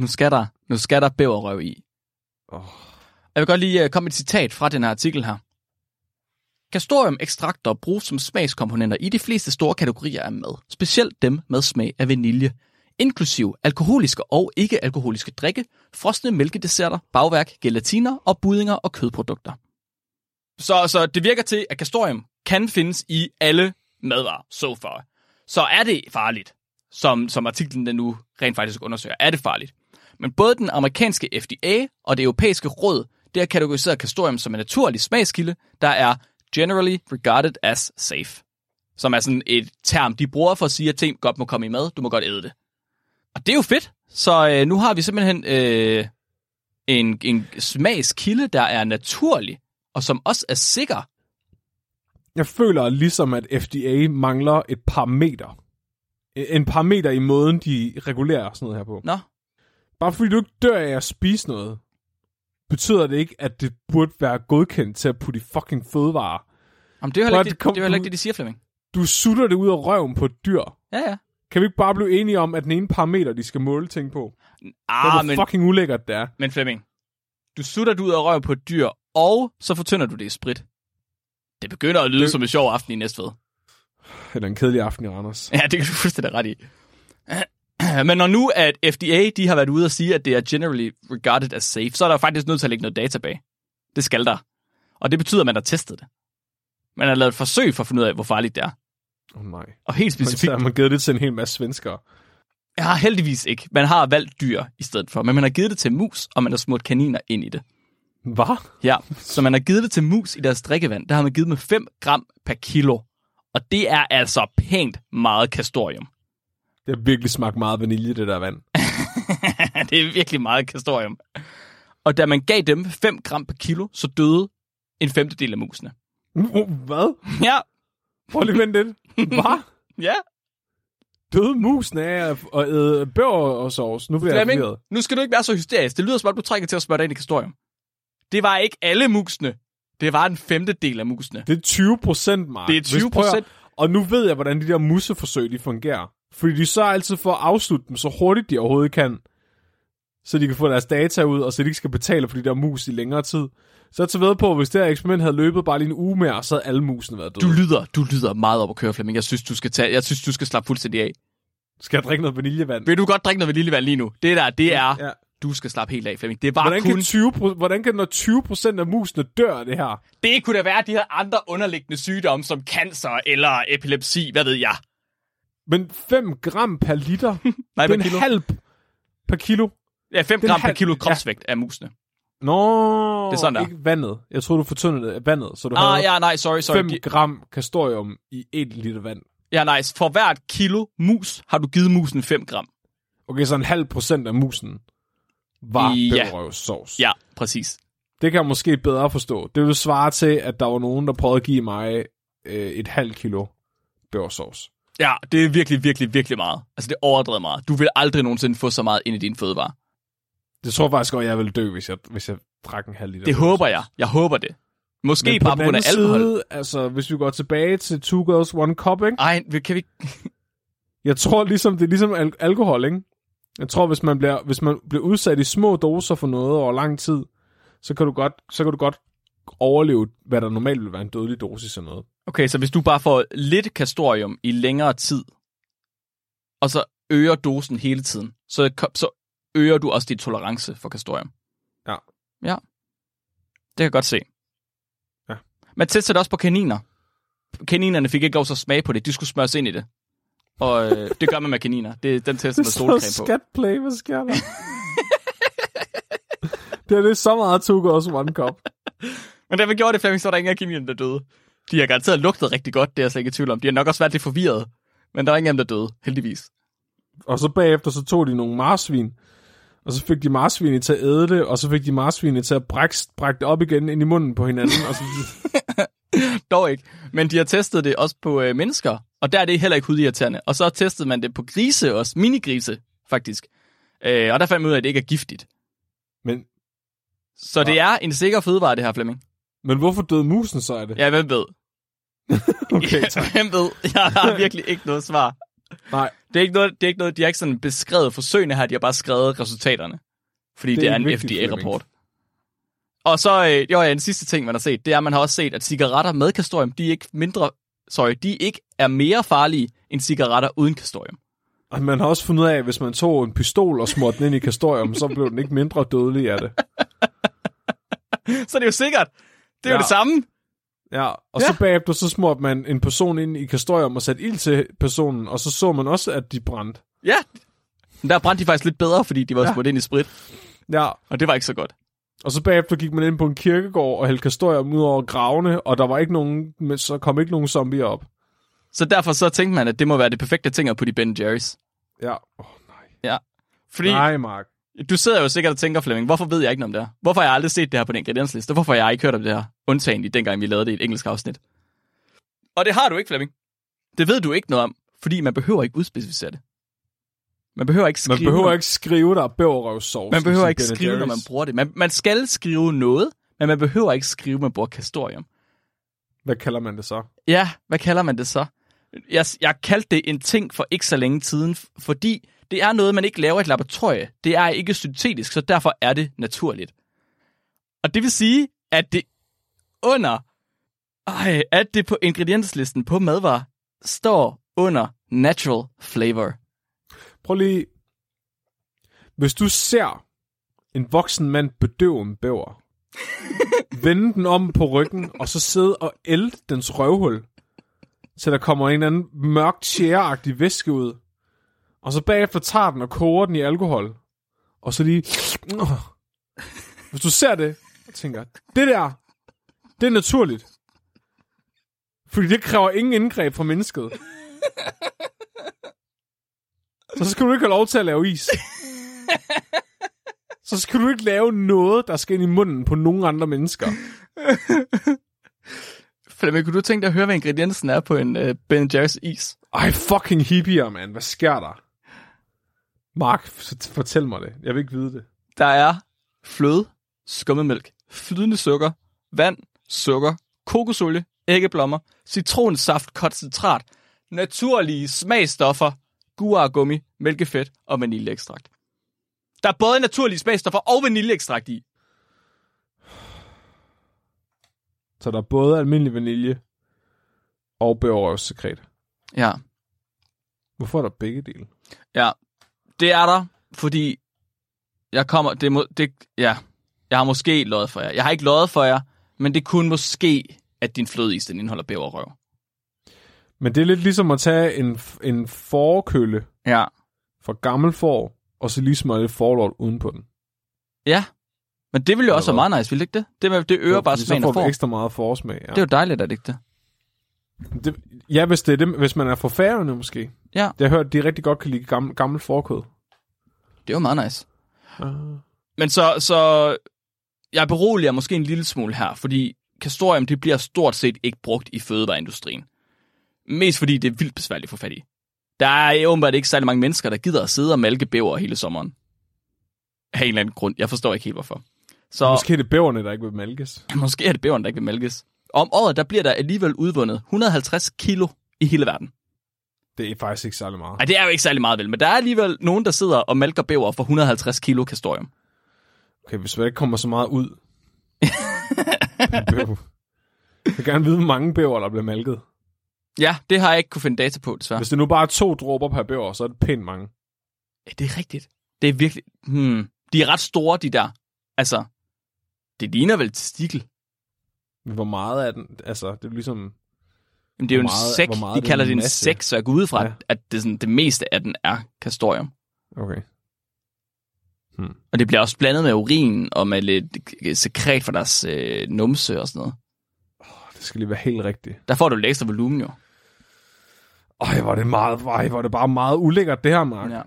Nu skal der, nu skal der bæverrøv i. Oh. Jeg vil godt lige uh, komme et citat fra den her artikel her. Castorium-ekstrakter bruges som smagskomponenter i de fleste store kategorier af mad, specielt dem med smag af vanilje, inklusiv alkoholiske og ikke-alkoholiske drikke, frosne mælkedesserter, bagværk, gelatiner og budinger og kødprodukter. Så, så det virker til, at castorium kan findes i alle madvarer, so far. Så er det farligt, som, som artiklen den nu rent faktisk undersøger, er det farligt. Men både den amerikanske FDA og det europæiske råd, det har kategoriseret castorium som en naturlig smagskilde, der er generally regarded as safe. Som er sådan et term, de bruger for at sige, at ting godt må komme i mad, du må godt æde det. Og det er jo fedt. Så øh, nu har vi simpelthen øh, en, en smagskilde, der er naturlig, og som også er sikker. Jeg føler ligesom, at FDA mangler et parameter. En parameter i måden, de regulerer sådan noget her på. Nå, Bare fordi du ikke dør af at spise noget, betyder det ikke, at det burde være godkendt til at putte i fucking fødevarer. Jamen, det er jo heller ikke, det, det, du- det, de siger, Flemming. Du sutter det ud af røven på et dyr. Ja, ja. Kan vi ikke bare blive enige om, at den ene parameter, de skal måle ting på? Ah, Hvor men, fucking ulækkert det er. men Flemming, du sutter det ud af røven på et dyr, og så fortynder du det i sprit. Det begynder at lyde det... Det- som en sjov aften i Næstved. Eller en kedelig aften i Randers. Ja, det kan du fuldstændig ret i. Men når nu at FDA de har været ude og sige, at det er generally regarded as safe, så er der faktisk nødt til at lægge noget data bag. Det skal der. Og det betyder, at man har testet det. Man har lavet et forsøg for at finde ud af, hvor farligt det er. Oh, nej. Og helt Men så specifikt, har man givet det til en hel masse svenskere. jeg har heldigvis ikke. Man har valgt dyr i stedet for, men man har givet det til mus, og man har smurt kaniner ind i det. Hvad? Ja, så man har givet det til mus i deres drikkevand. Der har man givet dem 5 gram per kilo. Og det er altså pænt meget kastorium. Det har virkelig smagt meget vanilje, det der vand. det er virkelig meget kastorium. Og da man gav dem 5 gram per kilo, så døde en femtedel af musene. Hvad? Ja, Prøv lige at vente lidt. Hvad? ja. Døde musen af at æde bør og sovs. Nu bliver jeg forvirret. nu skal du ikke være så hysterisk. Det lyder som om, du trænger til at spørge dig ind i kastorium. Det var ikke alle musene. Det var en femtedel af musene. Det er 20 procent, Mark. Det er 20 Hvis- prøv at- procent. Og nu ved jeg, hvordan de der musseforsøg, de fungerer. Fordi de så altid får afsluttet dem så hurtigt, de overhovedet kan. Så de kan få deres data ud, og så de ikke skal betale for de der mus i længere tid. Så jeg tager ved på, at hvis det her eksperiment havde løbet bare lige en uge mere, så havde alle musene været døde. Du lyder, du lyder meget op at køre, Flemming. Jeg synes, du skal, tage, jeg synes, du skal slappe fuldstændig af. Skal jeg drikke noget vaniljevand? Vil du godt drikke noget vaniljevand lige nu? Det der, det er, Ja. du skal slappe helt af, Flemming. Det bare Hvordan kun... kan, 20, pro- hvordan kan når 20 procent af musene dør det her? Det kunne da være, de havde andre underliggende sygdomme, som cancer eller epilepsi, hvad ved jeg. Men 5 gram per liter, Nej, det er en kilo. halv per kilo. Ja, 5 Den gram per halv- kilo ja. kropsvægt af musene. Nå, Det er sådan der. ikke vandet. Jeg troede, du fortyndede det vandet, så du Ah, havde ja, nej, sorry, sorry. 5 Gi- gram kastorium i 1 liter vand. Ja, nice. For hvert kilo mus har du givet musen 5 gram. Okay, så en halv procent af musen var Ja. bælrøvssovs. Ja, præcis. Det kan jeg måske bedre forstå. Det vil svare til, at der var nogen, der prøvede at give mig øh, et halvt kilo bærsovs. Ja, det er virkelig, virkelig, virkelig meget. Altså, det er overdrevet meget. Du vil aldrig nogensinde få så meget ind i dine fødevarer. Det tror faktisk godt, jeg ville dø, hvis jeg, hvis jeg drak en halv liter. Det håber jeg. Jeg håber det. Måske Men bare på grund af alkohol. side, altså hvis vi går tilbage til Two Girls, One Cup, ikke? Ej, vi- kan vi Jeg tror ligesom, det er ligesom al- alkohol, ikke? Jeg tror, hvis man, bliver, hvis man bliver udsat i små doser for noget over lang tid, så kan du godt, så kan du godt overleve, hvad der normalt vil være en dødelig dosis af noget. Okay, så hvis du bare får lidt kastorium i længere tid, og så øger dosen hele tiden, så, så øger du også din tolerance for kastorium. Ja. Ja. Det kan jeg godt se. Ja. Men testede det også på kaniner. Kaninerne fik ikke lov til at smage på det. De skulle smøres ind i det. Og øh, det gør man med kaniner. Det er den tester med solcreme på. skatplay, hvad sker der? det, er, det er så meget Two Girls, One Cup. Men da vi gjorde det, Flemming, så var der ingen af kaninerne, der døde. De har garanteret lugtet rigtig godt, det er jeg slet ikke i tvivl om. De har nok også været lidt forvirret. Men der var ingen af dem, der døde, heldigvis. Og så bagefter, så tog de nogle marsvin, og så fik de marsvinet til at æde det, og så fik de marsvinet til at brække, brække det op igen ind i munden på hinanden. og så, Dog ikke. Men de har testet det også på øh, mennesker, og der er det heller ikke hudirriterende. Og så testede man det på grise også, minigrise faktisk. Øh, og der fandt man ud af, at det ikke er giftigt. men, Så det er en sikker fødevare, det her, Flemming. men hvorfor døde musen så af det? Ja, hvem ved? Okay, ja, hvem ved? Jeg har virkelig ikke noget svar. Nej, Det er ikke noget, det er ikke noget de har ikke sådan beskrevet forsøgene her, de har bare skrevet resultaterne. Fordi det, er det er en FDA-rapport. Og så, øh, jo, ja, en sidste ting, man har set, det er, at man har også set, at cigaretter med kastorium, de er ikke mindre, sorry, de ikke er mere farlige end cigaretter uden kastorium. Og man har også fundet ud af, at hvis man tog en pistol og smurte den ind i kastorium, så blev den ikke mindre dødelig af det. Så det er jo sikkert. Det er. Ja. jo det samme. Ja, og Ja. så bagefter så smurte man en person ind i kastorium og satte ild til personen, og så så man også, at de brændte. Ja. Men der brændte de faktisk lidt bedre, fordi de var Ja. smurt ind i sprit. Ja, Og det var ikke så godt. og så bagefter gik man ind på en kirkegård og hældte kastorium ud over gravene, og der var ikke nogen, men så kom ikke nogen zombier op. Så derfor så tænkte man, at det må være det perfekte ting at putte i Ben Jerry's. Ja, oh, nej. Fordi Nej, Mark. Du sidder jo sikkert og tænker, Flemming, hvorfor ved jeg ikke noget om det her? Hvorfor har jeg aldrig set det her på den ingrediensliste? Hvorfor har jeg ikke hørt om det her? Undtagen i dengang, vi lavede det i et engelsk afsnit. Og det har du ikke, Flemming. Det ved du ikke noget om, fordi man behøver ikke udspecificere det. Man behøver ikke skrive, Man behøver når- ikke skrive, der er bæverrøvsovs. man behøver i ikke skrive, når man bruger det. Man, man skal skrive noget, men man behøver ikke skrive, man bruger kastorium. Hvad kalder man det så? Ja, hvad kalder man det så? Jeg, jeg kaldte det en ting for ikke så længe tiden, fordi det er noget, man ikke laver i et laboratorie. Det er ikke syntetisk, så derfor er det naturligt. Og det vil sige, at det under, ej, at det på ingredienslisten på madvarer står under natural flavor. Prøv lige... Hvis du ser en voksen mand bedøve en bæver, vende den om på ryggen, og så sidde og ælde dens røvhul, så der kommer en eller anden mørk tjæreagtig væske ud, og så bagefter tager den og koger den i alkohol, og så lige... Hvis du ser det, og tænker, det der, det er naturligt. Fordi det kræver ingen indgreb fra mennesket. Så skal du ikke have lov til at lave is. Så skal du ikke lave noget, der skal ind i munden på nogen andre mennesker. Flemming, kunne du tænke dig at høre, hvad ingrediensen er på en uh, Ben Jerry's is? Ej, fucking hippier, man. Hvad sker der? Mark, fortæl mig det. Jeg vil ikke vide det. Der er fløde, skummemælk, flydende sukker, vand, sukker, kokosolie, æggeblommer, citronsaft, koncentrat, naturlige smagstoffer, guargummi, mælkefedt og vaniljeekstrakt. Der er både naturlige smagstoffer og vaniljeekstrakt i. Så der er både almindelig vanilje og bæverrøvssekret. Ja, Hvorfor er der begge dele? ja. Det er der, fordi jeg kommer, det, må, det, ja, jeg har måske løjet for jer. Jeg har ikke løjet for jer, men det kunne måske, at din flødeis, den indeholder bæverrøv. Men det er lidt ligesom at tage en, en forkølle Ja. fra gammel får, og så lige smøre lidt forlort uden på den. Ja, men det ville jo også være meget nice, ville det ikke det? Det, med- det øger bare Fordi smagen af får ekstra meget forsmag. Ja. Det er jo dejligt, er det ikke det? Det, ja, hvis, det er det, hvis man er fra færøerne måske. Ja. Det har jeg hørt, de rigtig godt kan lide gammel, gammel forkød. Det er jo meget nice. Uh. Men så, så jeg beroliger måske en lille smule her, fordi kastorium, det bliver stort set ikke brugt i fødevareindustrien. Mest fordi det er vildt besværligt få fat i. Der er åbenbart ikke særlig mange mennesker, der gider at sidde og malke bæver hele sommeren. Af en eller anden grund. Jeg forstår ikke helt, hvorfor. Så Måske er det bæverne, der ikke vil malkes. måske er det bæveren, der ikke vil malkes. Om året, der bliver der alligevel udvundet 150 kilo i hele verden. Det er faktisk ikke særlig meget. Ej, det er jo ikke særlig meget vel, men der er alligevel nogen, der sidder og malker bæver for 150 kilo kastorium. Okay, hvis der ikke kommer så meget ud. bæver. Jeg vil gerne vide, hvor mange bæver, der bliver malket. Ja, det har jeg ikke kunne finde data på, desværre. Hvis det nu bare er to dråber per bæver, så er det pænt mange. Ja, det er rigtigt. Det er virkelig... Hmm. De er ret store, de der. Altså, det ligner vel testikel. Men hvor meget er den? Altså, det er ligesom... Men det er jo Hvor en sæk. hvor meget De er det kalder en det en masse? sæk, så jeg går ud fra, Ja. at det, sådan, det meste af den er kastorium. Okay. Og det bliver også blandet med urin og med lidt sekret fra deres øh, numse og sådan noget. Det skal lige være helt rigtigt. Der får du lidt ekstra volumen jo. Ej, hvor er det, meget, ej, hvor er det bare meget ulækkert, det her, Mark. Ja.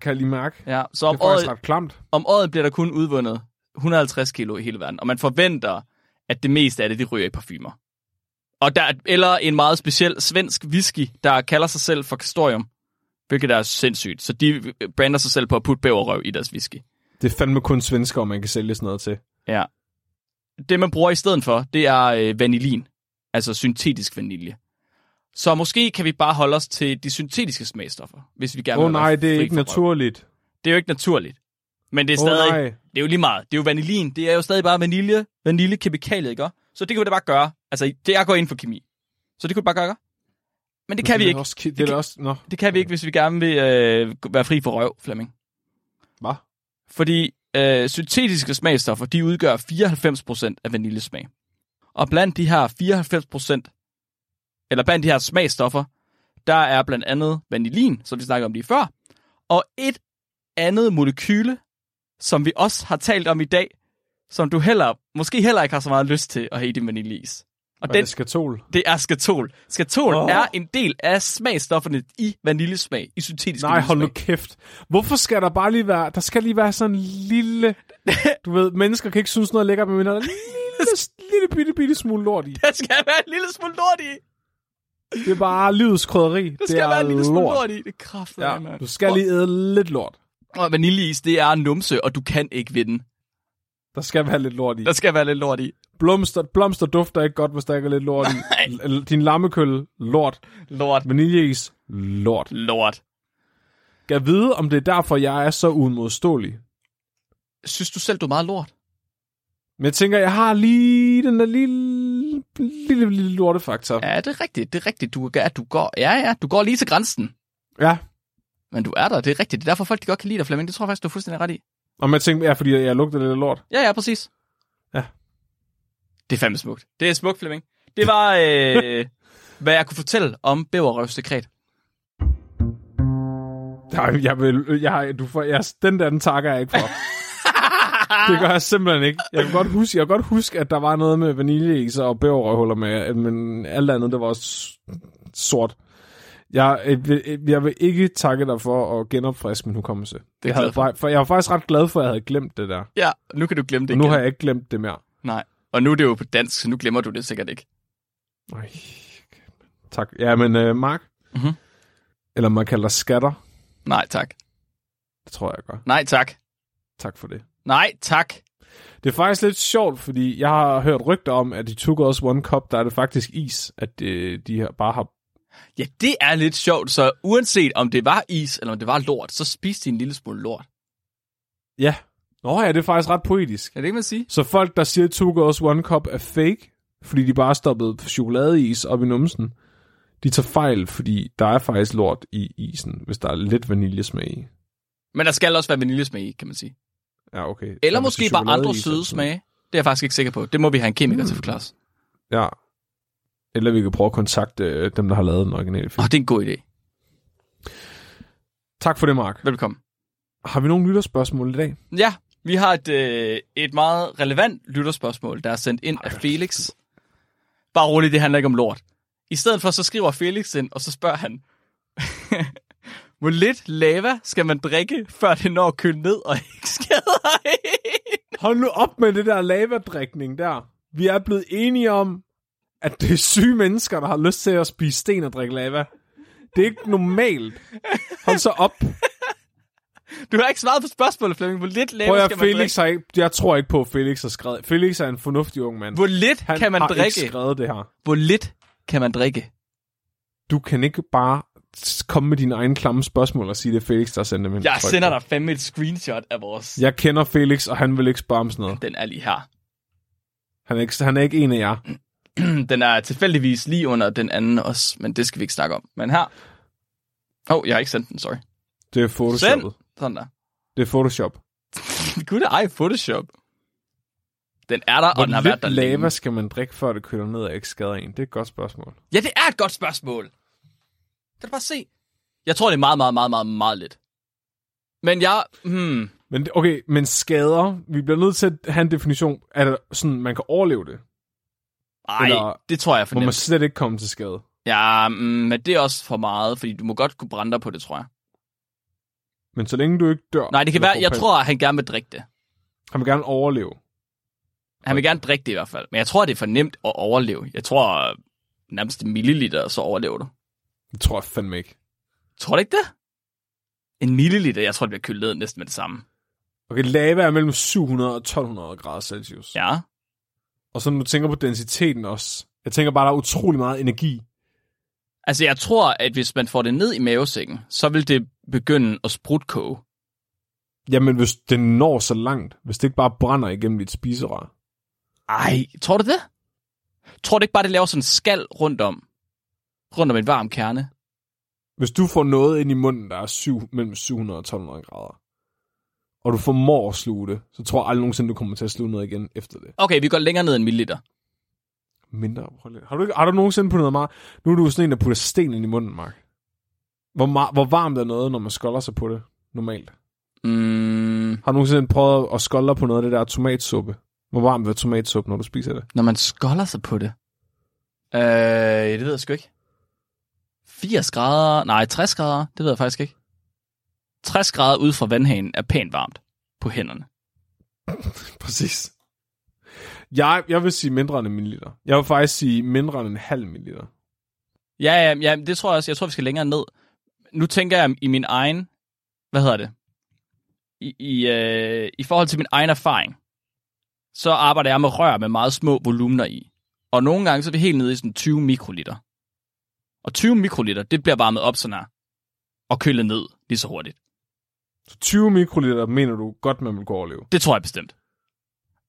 Kan jeg lige mærke? ja. Så Det om er faktisk året, ret klamt. om året bliver der kun udvundet 150 kilo i hele verden. Og man forventer, at det meste af det, det ryger i parfumer. Og der, eller en meget speciel svensk whisky, der kalder sig selv for Castorium. Hvilket er sindssygt. Så de brander sig selv på at putte bæverrøv i deres whisky. Det er fandme kun svensker, man kan sælge sådan noget til. Ja. Det, man bruger i stedet for, det er øh, vanilin. Altså syntetisk vanilje. Så måske kan vi bare holde os til de syntetiske smagstoffer, hvis vi gerne Åh vil oh, nej, det er ikke for røv. naturligt. Det er jo ikke naturligt. Men det er stadig, nej. det er jo lige meget. Det er jo vanilin. Det er jo stadig bare vanilje, vaniljekemikaliet, ikke? Så det kan vi da bare gøre. Altså, det er går ind for kemi. Så det kunne vi bare gøre. Men det kan vi er ikke. Også, ki- det er da også... Nå, Det kan vi ikke, hvis vi gerne vil øh, være fri for røv, Flemming. hvad? Fordi øh, syntetiske smagstoffer, de udgør 94% af vaniljesmag. Og blandt de her 94%, eller blandt de her smagstoffer, der er blandt andet vanilin, som vi snakkede om lige før, og et andet molekyle, som vi også har talt om i dag, som du heller, måske heller ikke har så meget lyst til at have i din vaniljeis. Og Hvad er den, det skatol? det er skatol. Skatol oh. er en del af smagstofferne i vaniljesmag, i syntetisk Nej, hold nu kæft. Hvorfor skal der bare lige være... Der skal lige være sådan en lille... Du ved, mennesker kan ikke synes noget er lækkert, men der er en lille, lille bitte, bitte smule lort i. Der skal være en lille smule lort i. Det er bare livets krydderi. Der det skal er være en lille smule lort. lort i. Det er kraftigt, Ja, mand. du skal lige æde lidt lort. Og vaniljeis, det er numse, og du kan ikke vinde. Der skal være lidt lort i. Der skal være lidt lort i. Blomster, blomster dufter ikke godt, hvis der ikke er lidt lort i. L- Din lammekølle, lort. Lort. Vaniljeis, lort. Lort. Kan vide, om det er derfor, jeg er så uimodståelig. Synes du selv, du er meget lort? Men jeg tænker, jeg har lige den der lille, lille, lille lortefaktor. Ja, det er rigtigt. Det er rigtigt. Du, ja, du går, ja, ja, du går lige til grænsen. Ja. Men du er der, det er rigtigt. Det er derfor, folk de godt kan lide dig, Flemming. Det tror jeg faktisk, du er fuldstændig ret i. Og man tænker, ja, fordi jeg lugter lidt lort. Ja, ja, præcis. Ja. Det er fandme smukt. Det er smukt, Flemming. Det var, øh, hvad jeg kunne fortælle om Bæverrøvs sekret. Nej, jeg vil, jeg, du får, jeg, den der, den takker jeg ikke for. det gør jeg simpelthen ikke. Jeg kan godt huske, jeg kan godt huske at der var noget med vaniljeis og bæverrøvhuller med, men alt andet, det var sort. Jeg, jeg, vil- jeg vil ikke takke dig for at genopfriske min hukommelse. jeg Jeg, for. for. jeg var faktisk ret glad for, at jeg havde glemt det der. Ja, nu kan du glemme det Og nu igen. har jeg ikke glemt det mere. Nej. Og nu er det jo på dansk, så nu glemmer du det sikkert ikke. Ej, tak. Ja, men uh, Mark, Mhm. eller man kalder dig skatter, Nej, tak. det tror jeg, gør. Nej, tak. Tak for det. Nej, tak. Det er faktisk lidt sjovt, fordi jeg har hørt rygter om, at i Two Girls One Cup, der er det faktisk is, at øh, de her bare har... Ja, det er lidt sjovt, så uanset om det var is, eller om det var lort, så spiste de en lille smule lort. Ja. Nå ja, det er faktisk ret poetisk. Er det ikke, man sige? Så folk, der siger, at Two Girls One Cup er fake, fordi de bare stoppede chokoladeis op i numsen, de tager fejl, fordi der er faktisk lort i isen, hvis der er lidt vaniljesmag i. Men der skal også være vaniljesmag i, kan man sige. Ja, okay. Eller måske bare andre søde smage. Det er jeg faktisk ikke sikker på. Det må vi have en kemiker mm. til at forklare os. Ja. Eller vi kan prøve at kontakte øh, dem, der har lavet den originale film. Åh, det er en god idé. Tak for det, Mark. Velkommen. Har vi nogle lytterspørgsmål i dag? Ja, vi har et, øh, et meget relevant lytterspørgsmål, der er sendt ind af Felix. Bare roligt, det handler ikke om lort. I stedet for, så skriver Felix ind, og så spørger han, hvor lidt lava skal man drikke, før det når at køle ned og ikke skader en? Hold nu op med det der lavadrikning der. Vi er blevet enige om, at det er syge mennesker, der har lyst til at spise sten og drikke lava. Det er ikke normalt. Hold så op. Du har ikke svaret på spørgsmålet, Flemming. Hvor lidt lava Prøv at skal man Felix drikke? ikke, jeg tror ikke på, at Felix har skrevet. Felix er en fornuftig ung mand. Hvor lidt Han kan man har drikke? ikke skrevet det her. Hvor lidt kan man drikke? Du kan ikke bare komme med dine egne klamme spørgsmål og sige, det er Felix, der sender dem. Jeg Tryk sender dig fandme et screenshot af vores... Jeg kender Felix, og han vil ikke spørge om sådan noget. Den er lige her. Han er ikke, han er ikke en af jer. Den er tilfældigvis lige under den anden også, men det skal vi ikke snakke om. Men her... Åh, oh, jeg har ikke sendt den, sorry. Det er photoshoppet. Send! Sådan der. Det er Photoshop. Gud, ej, Photoshop. Den er der, og den har Hvor været der lava længe. skal man drikke, før det køler ned og ikke skader en? Det er et godt spørgsmål. Ja, det er et godt spørgsmål. Kan du bare se? Jeg tror, det er meget, meget, meget, meget, meget lidt. Men jeg... Hmm, Men okay, men skader, vi bliver nødt til at have en definition. Er det sådan, man kan overleve det? Ej, Eller det tror jeg er for Må man slet ikke komme til skade? Ja, mm, men det er også for meget, fordi du må godt kunne brænde dig på det, tror jeg. Men så længe du ikke dør... Nej, det kan være, jeg tror, at han gerne vil drikke det. Han vil gerne overleve. Han vil gerne drikke det i hvert fald. Men jeg tror, det er for nemt at overleve. Jeg tror nærmest en milliliter, så overlever du. Det tror jeg fandme ikke. Tror du ikke det? En milliliter, jeg tror, det bliver kølet ned næsten med det samme. Okay, lava er mellem 700 og 1200 grader Celsius. Ja. Og så når du tænker på densiteten også. Jeg tænker bare, der er utrolig meget energi. Altså, jeg tror, at hvis man får det ned i mavesækken, så vil det begynde at sprutkoge. Jamen, hvis den når så langt, hvis det ikke bare brænder igennem dit spiserør. Ej, tror du det? Tror du ikke bare, det laver sådan en skal rundt om? Rundt om en varm kerne? Hvis du får noget ind i munden, der er syv, mellem 700 og 1200 grader, og du formår at sluge det, så tror jeg aldrig nogensinde, du kommer til at sluge noget igen efter det. Okay, vi går længere ned end milliliter. Mindre. Prøv. Har du, ikke, har du nogensinde puttet noget meget? Nu er du sådan en, der putter sten ind i munden, Mark. Hvor, ma- hvor varmt er noget, når man skolder sig på det normalt? Mm, Har du nogensinde prøvet at skolde på noget af det der tomatsuppe? Hvor varmt er tomatsuppe, når du spiser det? når man skolder sig på det. Øh, det ved jeg sgu ikke. 80 grader? Nej, 60 grader? Det ved jeg faktisk ikke. 60 grader ude fra vandhanen er pænt varmt på hænderne. Præcis. Jeg, jeg vil sige mindre end en milliliter. Jeg vil faktisk sige mindre end en halv milliliter. Ja, ja, ja, det tror jeg også. Jeg tror, vi skal længere ned. Nu tænker jeg i min egen... Hvad hedder det? I, i, øh, I forhold til min egen erfaring, så arbejder jeg med rør med meget små volumener i. Og nogle gange så er vi helt nede i sådan 20 mikroliter. Og 20 mikroliter, det bliver varmet op sådan her. Og kølet ned lige så hurtigt. Så 20 mikroliter mener du godt, man vil kunne overleve. Det tror jeg bestemt.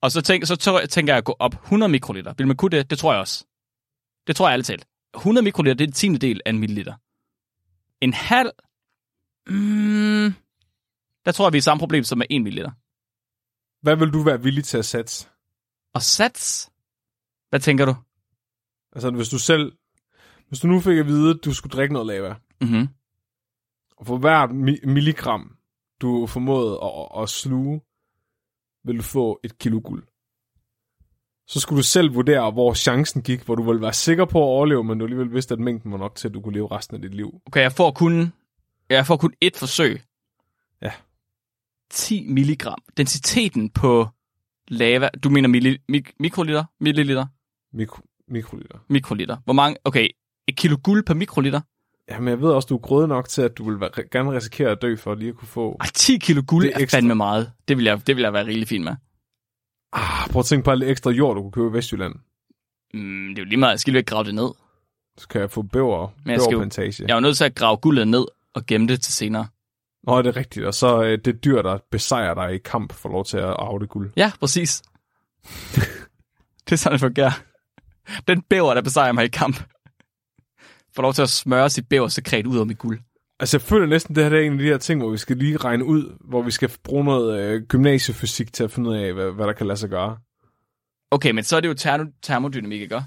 Og så, tænk, så tør- tænker jeg at gå op 100 mikroliter. Vil man kunne det? Det tror jeg også. Det tror jeg alle talt. 100 mikroliter, det er en tiende del af en milliliter. En halv... Mm, der tror jeg, vi er samme problem som med 1 milliliter. Hvad vil du være villig til at satse? Og sats? Hvad tænker du? Altså, hvis du selv... Hvis du nu fik at vide, at du skulle drikke noget lava, Mm-hmm. og for hver mi- milligram, du formåede at, at sluge, vil du få et kilo guld. Så skulle du selv vurdere, hvor chancen gik, hvor du ville være sikker på at overleve, men du alligevel vidste, at mængden var nok til, at du kunne leve resten af dit liv. Okay, jeg får kun, jeg får kun et forsøg. Ja. 10 milligram. Densiteten på lava, du mener milli, mik, mikroliter? Milliliter? Mikro- mikroliter. Mikroliter. Hvor mange? Okay, et kilo guld per mikroliter? Jamen, jeg ved også, du er grøde nok til, at du vil gerne risikere at dø for lige at kunne få... Ej, 10 kilo guld Det er ekstra. fandme meget. Det vil, jeg, det vil jeg være rigtig fint med. Ah, prøv at tænke på alt ekstra jord, du kunne købe i Vestjylland. Mm, det er jo lige meget, jeg skal ikke grave det ned. Så kan jeg få bæver, Men jeg skal jo-. Jeg er jo nødt til at grave guldet ned og gemme det til senere. Nå, det er rigtigt. Og så øh, det dyr, der besejrer dig i kamp, får lov til at arve det guld. Ja, præcis. det er sådan, det fungerer. Den bæver, der besejrer mig i kamp, får lov til at smøre sit bæversekret ud af mit guld. Altså, jeg føler næsten, det her det er en af de her ting, hvor vi skal lige regne ud, hvor vi skal bruge noget øh, gymnasiefysik til at finde ud af, hvad, hvad der kan lade sig gøre. Okay, men så er det jo termo- termodynamik, ikke?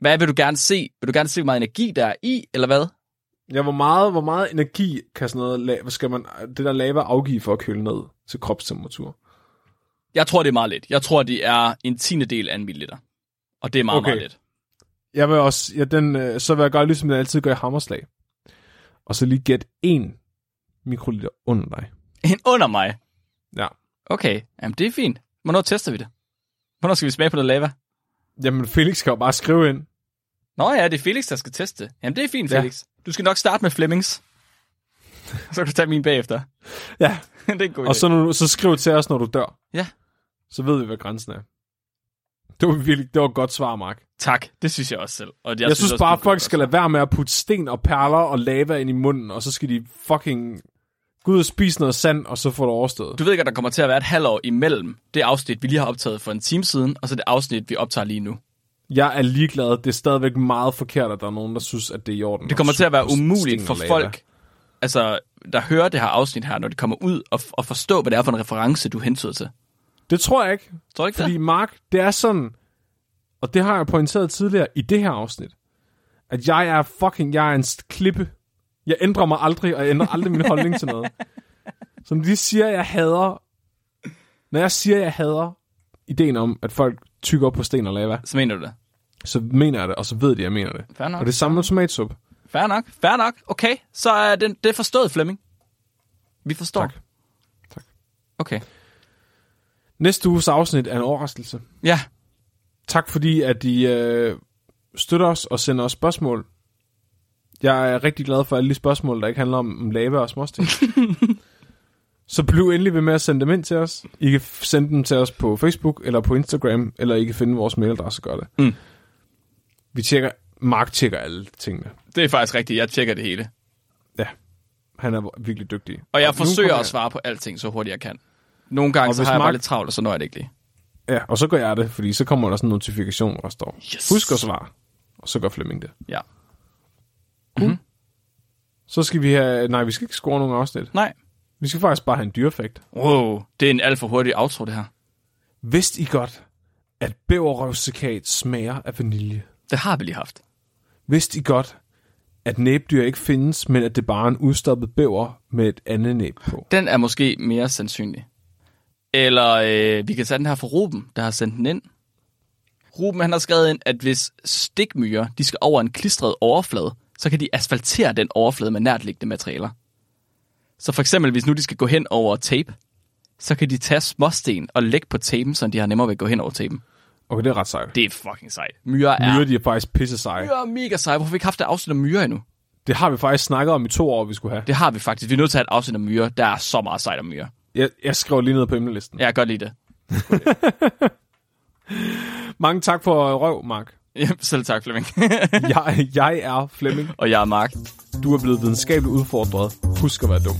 Hvad vil du gerne se? Vil du gerne se, hvor meget energi der er i, eller hvad? Ja, hvor meget, hvor meget energi kan sådan noget, hvad skal man, det der lava afgive for at køle ned til kropstemperatur? Jeg tror, det er meget lidt. Jeg tror, det er en tiende del af en milliliter. Og det er meget, okay. meget lidt. Jeg vil også, ja, den, øh, så vil jeg gøre ligesom jeg altid gør i hammerslag. Og så lige gætte en mikroliter under dig. En under mig. Ja. Okay, jamen det er fint. Hvornår tester vi det? Hvornår skal vi smage på noget lava? Jamen, Felix skal jo bare skrive ind. Nå ja, det er Felix, der skal teste. Jamen det er fint, Ja. Felix. Du skal nok starte med Flemmings. så kan du tage min bagefter. Ja, det er en god og idé. så, når du, så skriv til os, når du dør. Ja. Så ved vi, hvad grænsen er. Det var virkelig, det var et godt svar, Mark. Tak, det synes jeg også selv. Og jeg, Jeg, synes også, bare, at folk det skal lade være med at putte sten og perler og lava ind i munden, og så skal de fucking gå ud og spise noget sand, og så få det overstået. Du ved ikke, at der kommer til at være et halvt år imellem det afsnit, vi lige har optaget for en time siden, og så det afsnit, vi optager lige nu. Jeg er ligeglad. Det er stadigvæk meget forkert, at der er nogen, der synes, at det er i orden. Det kommer til at være umuligt for folk, altså, der hører det her afsnit her, når de kommer ud og, og forstå, hvad det er for en reference, du hentyder til. Det tror jeg ikke. Tror ikke Fordi det? Mark, det er sådan, og det har jeg pointeret tidligere i det her afsnit, at jeg er fucking, jeg er en klippe. Jeg ændrer mig aldrig, og jeg ændrer aldrig min holdning til noget. Når de siger, jeg hader, når jeg siger, jeg hader ideen om, at folk tykker på sten og lava, Så mener du det? så mener jeg det, og så ved de, at jeg mener det. Fair nok. Og det samme med tomatsuppe. Fair nok. Fair nok. Okay, så er det, det er forstået, Flemming. Vi forstår. Tak. Tak. Okay. Næste uges afsnit er en overraskelse. Ja, Tak fordi, at I øh, støtter os og sender os spørgsmål. Jeg er rigtig glad for alle de spørgsmål, der ikke handler om, om lava og småsten. Så bliv endelig ved med at sende dem ind til os. I kan sende dem til os på Facebook eller på Instagram, eller I kan finde vores mailadresse og gøre det. Mm. Vi tjekker, Mark tjekker alle tingene. det er faktisk rigtigt. Jeg tjekker det hele. Han er virkelig dygtig. Og jeg nu forsøger at svare på alting så hurtigt jeg kan. Nogle gange Og så har jeg bare Mark- lidt travlt, og så når jeg det ikke lige. Ja, og så gør jeg det, fordi så kommer der sådan en notifikation, hvor der står, Yes. husk at svare. Og så gør Flemming det. Ja. Så skal vi have... Nej, vi skal ikke score nogen afsnit. Nej. Vi skal faktisk bare have en dyrefakt. Wow, det er en alt for hurtig outro, det her. Vidste I godt, at bæverrøvsekat smager af vanilje? Det har vi lige haft. Vidste I godt, at næbdyr ikke findes, men at det bare er en udstoppet bæver med et andet næb på? Den er måske mere sandsynlig. Eller øh, vi kan tage den her fra Ruben, der har sendt den ind. Ruben han har skrevet ind, at hvis stikmyrer de skal over en klistret overflade, så kan de asfaltere den overflade med nærtliggende materialer. Så for eksempel, hvis nu de skal gå hen over tape, så kan de tage småsten og lægge på tapen, så de har nemmere ved at gå hen over tapen. Okay, det er ret sejt. Det er fucking sejt. Myrer er, Myrer, de er faktisk pisse seje. myrer er mega seje. Hvorfor har vi ikke haft det afsnit om myrer endnu? Det har vi faktisk snakket om i to år, vi skulle have. Det har vi faktisk. Vi er nødt til at have et afsnit om myrer. Der er så meget sejt om myrer. Jeg, jeg skriver lige ned på emnelisten. Jeg kan godt lide det. Mange tak for røv, Mark. Ja, Selv tak, Flemming. Jeg, jeg er Flemming. og jeg er Mark. Du er blevet videnskabeligt udfordret. Husk at være dum.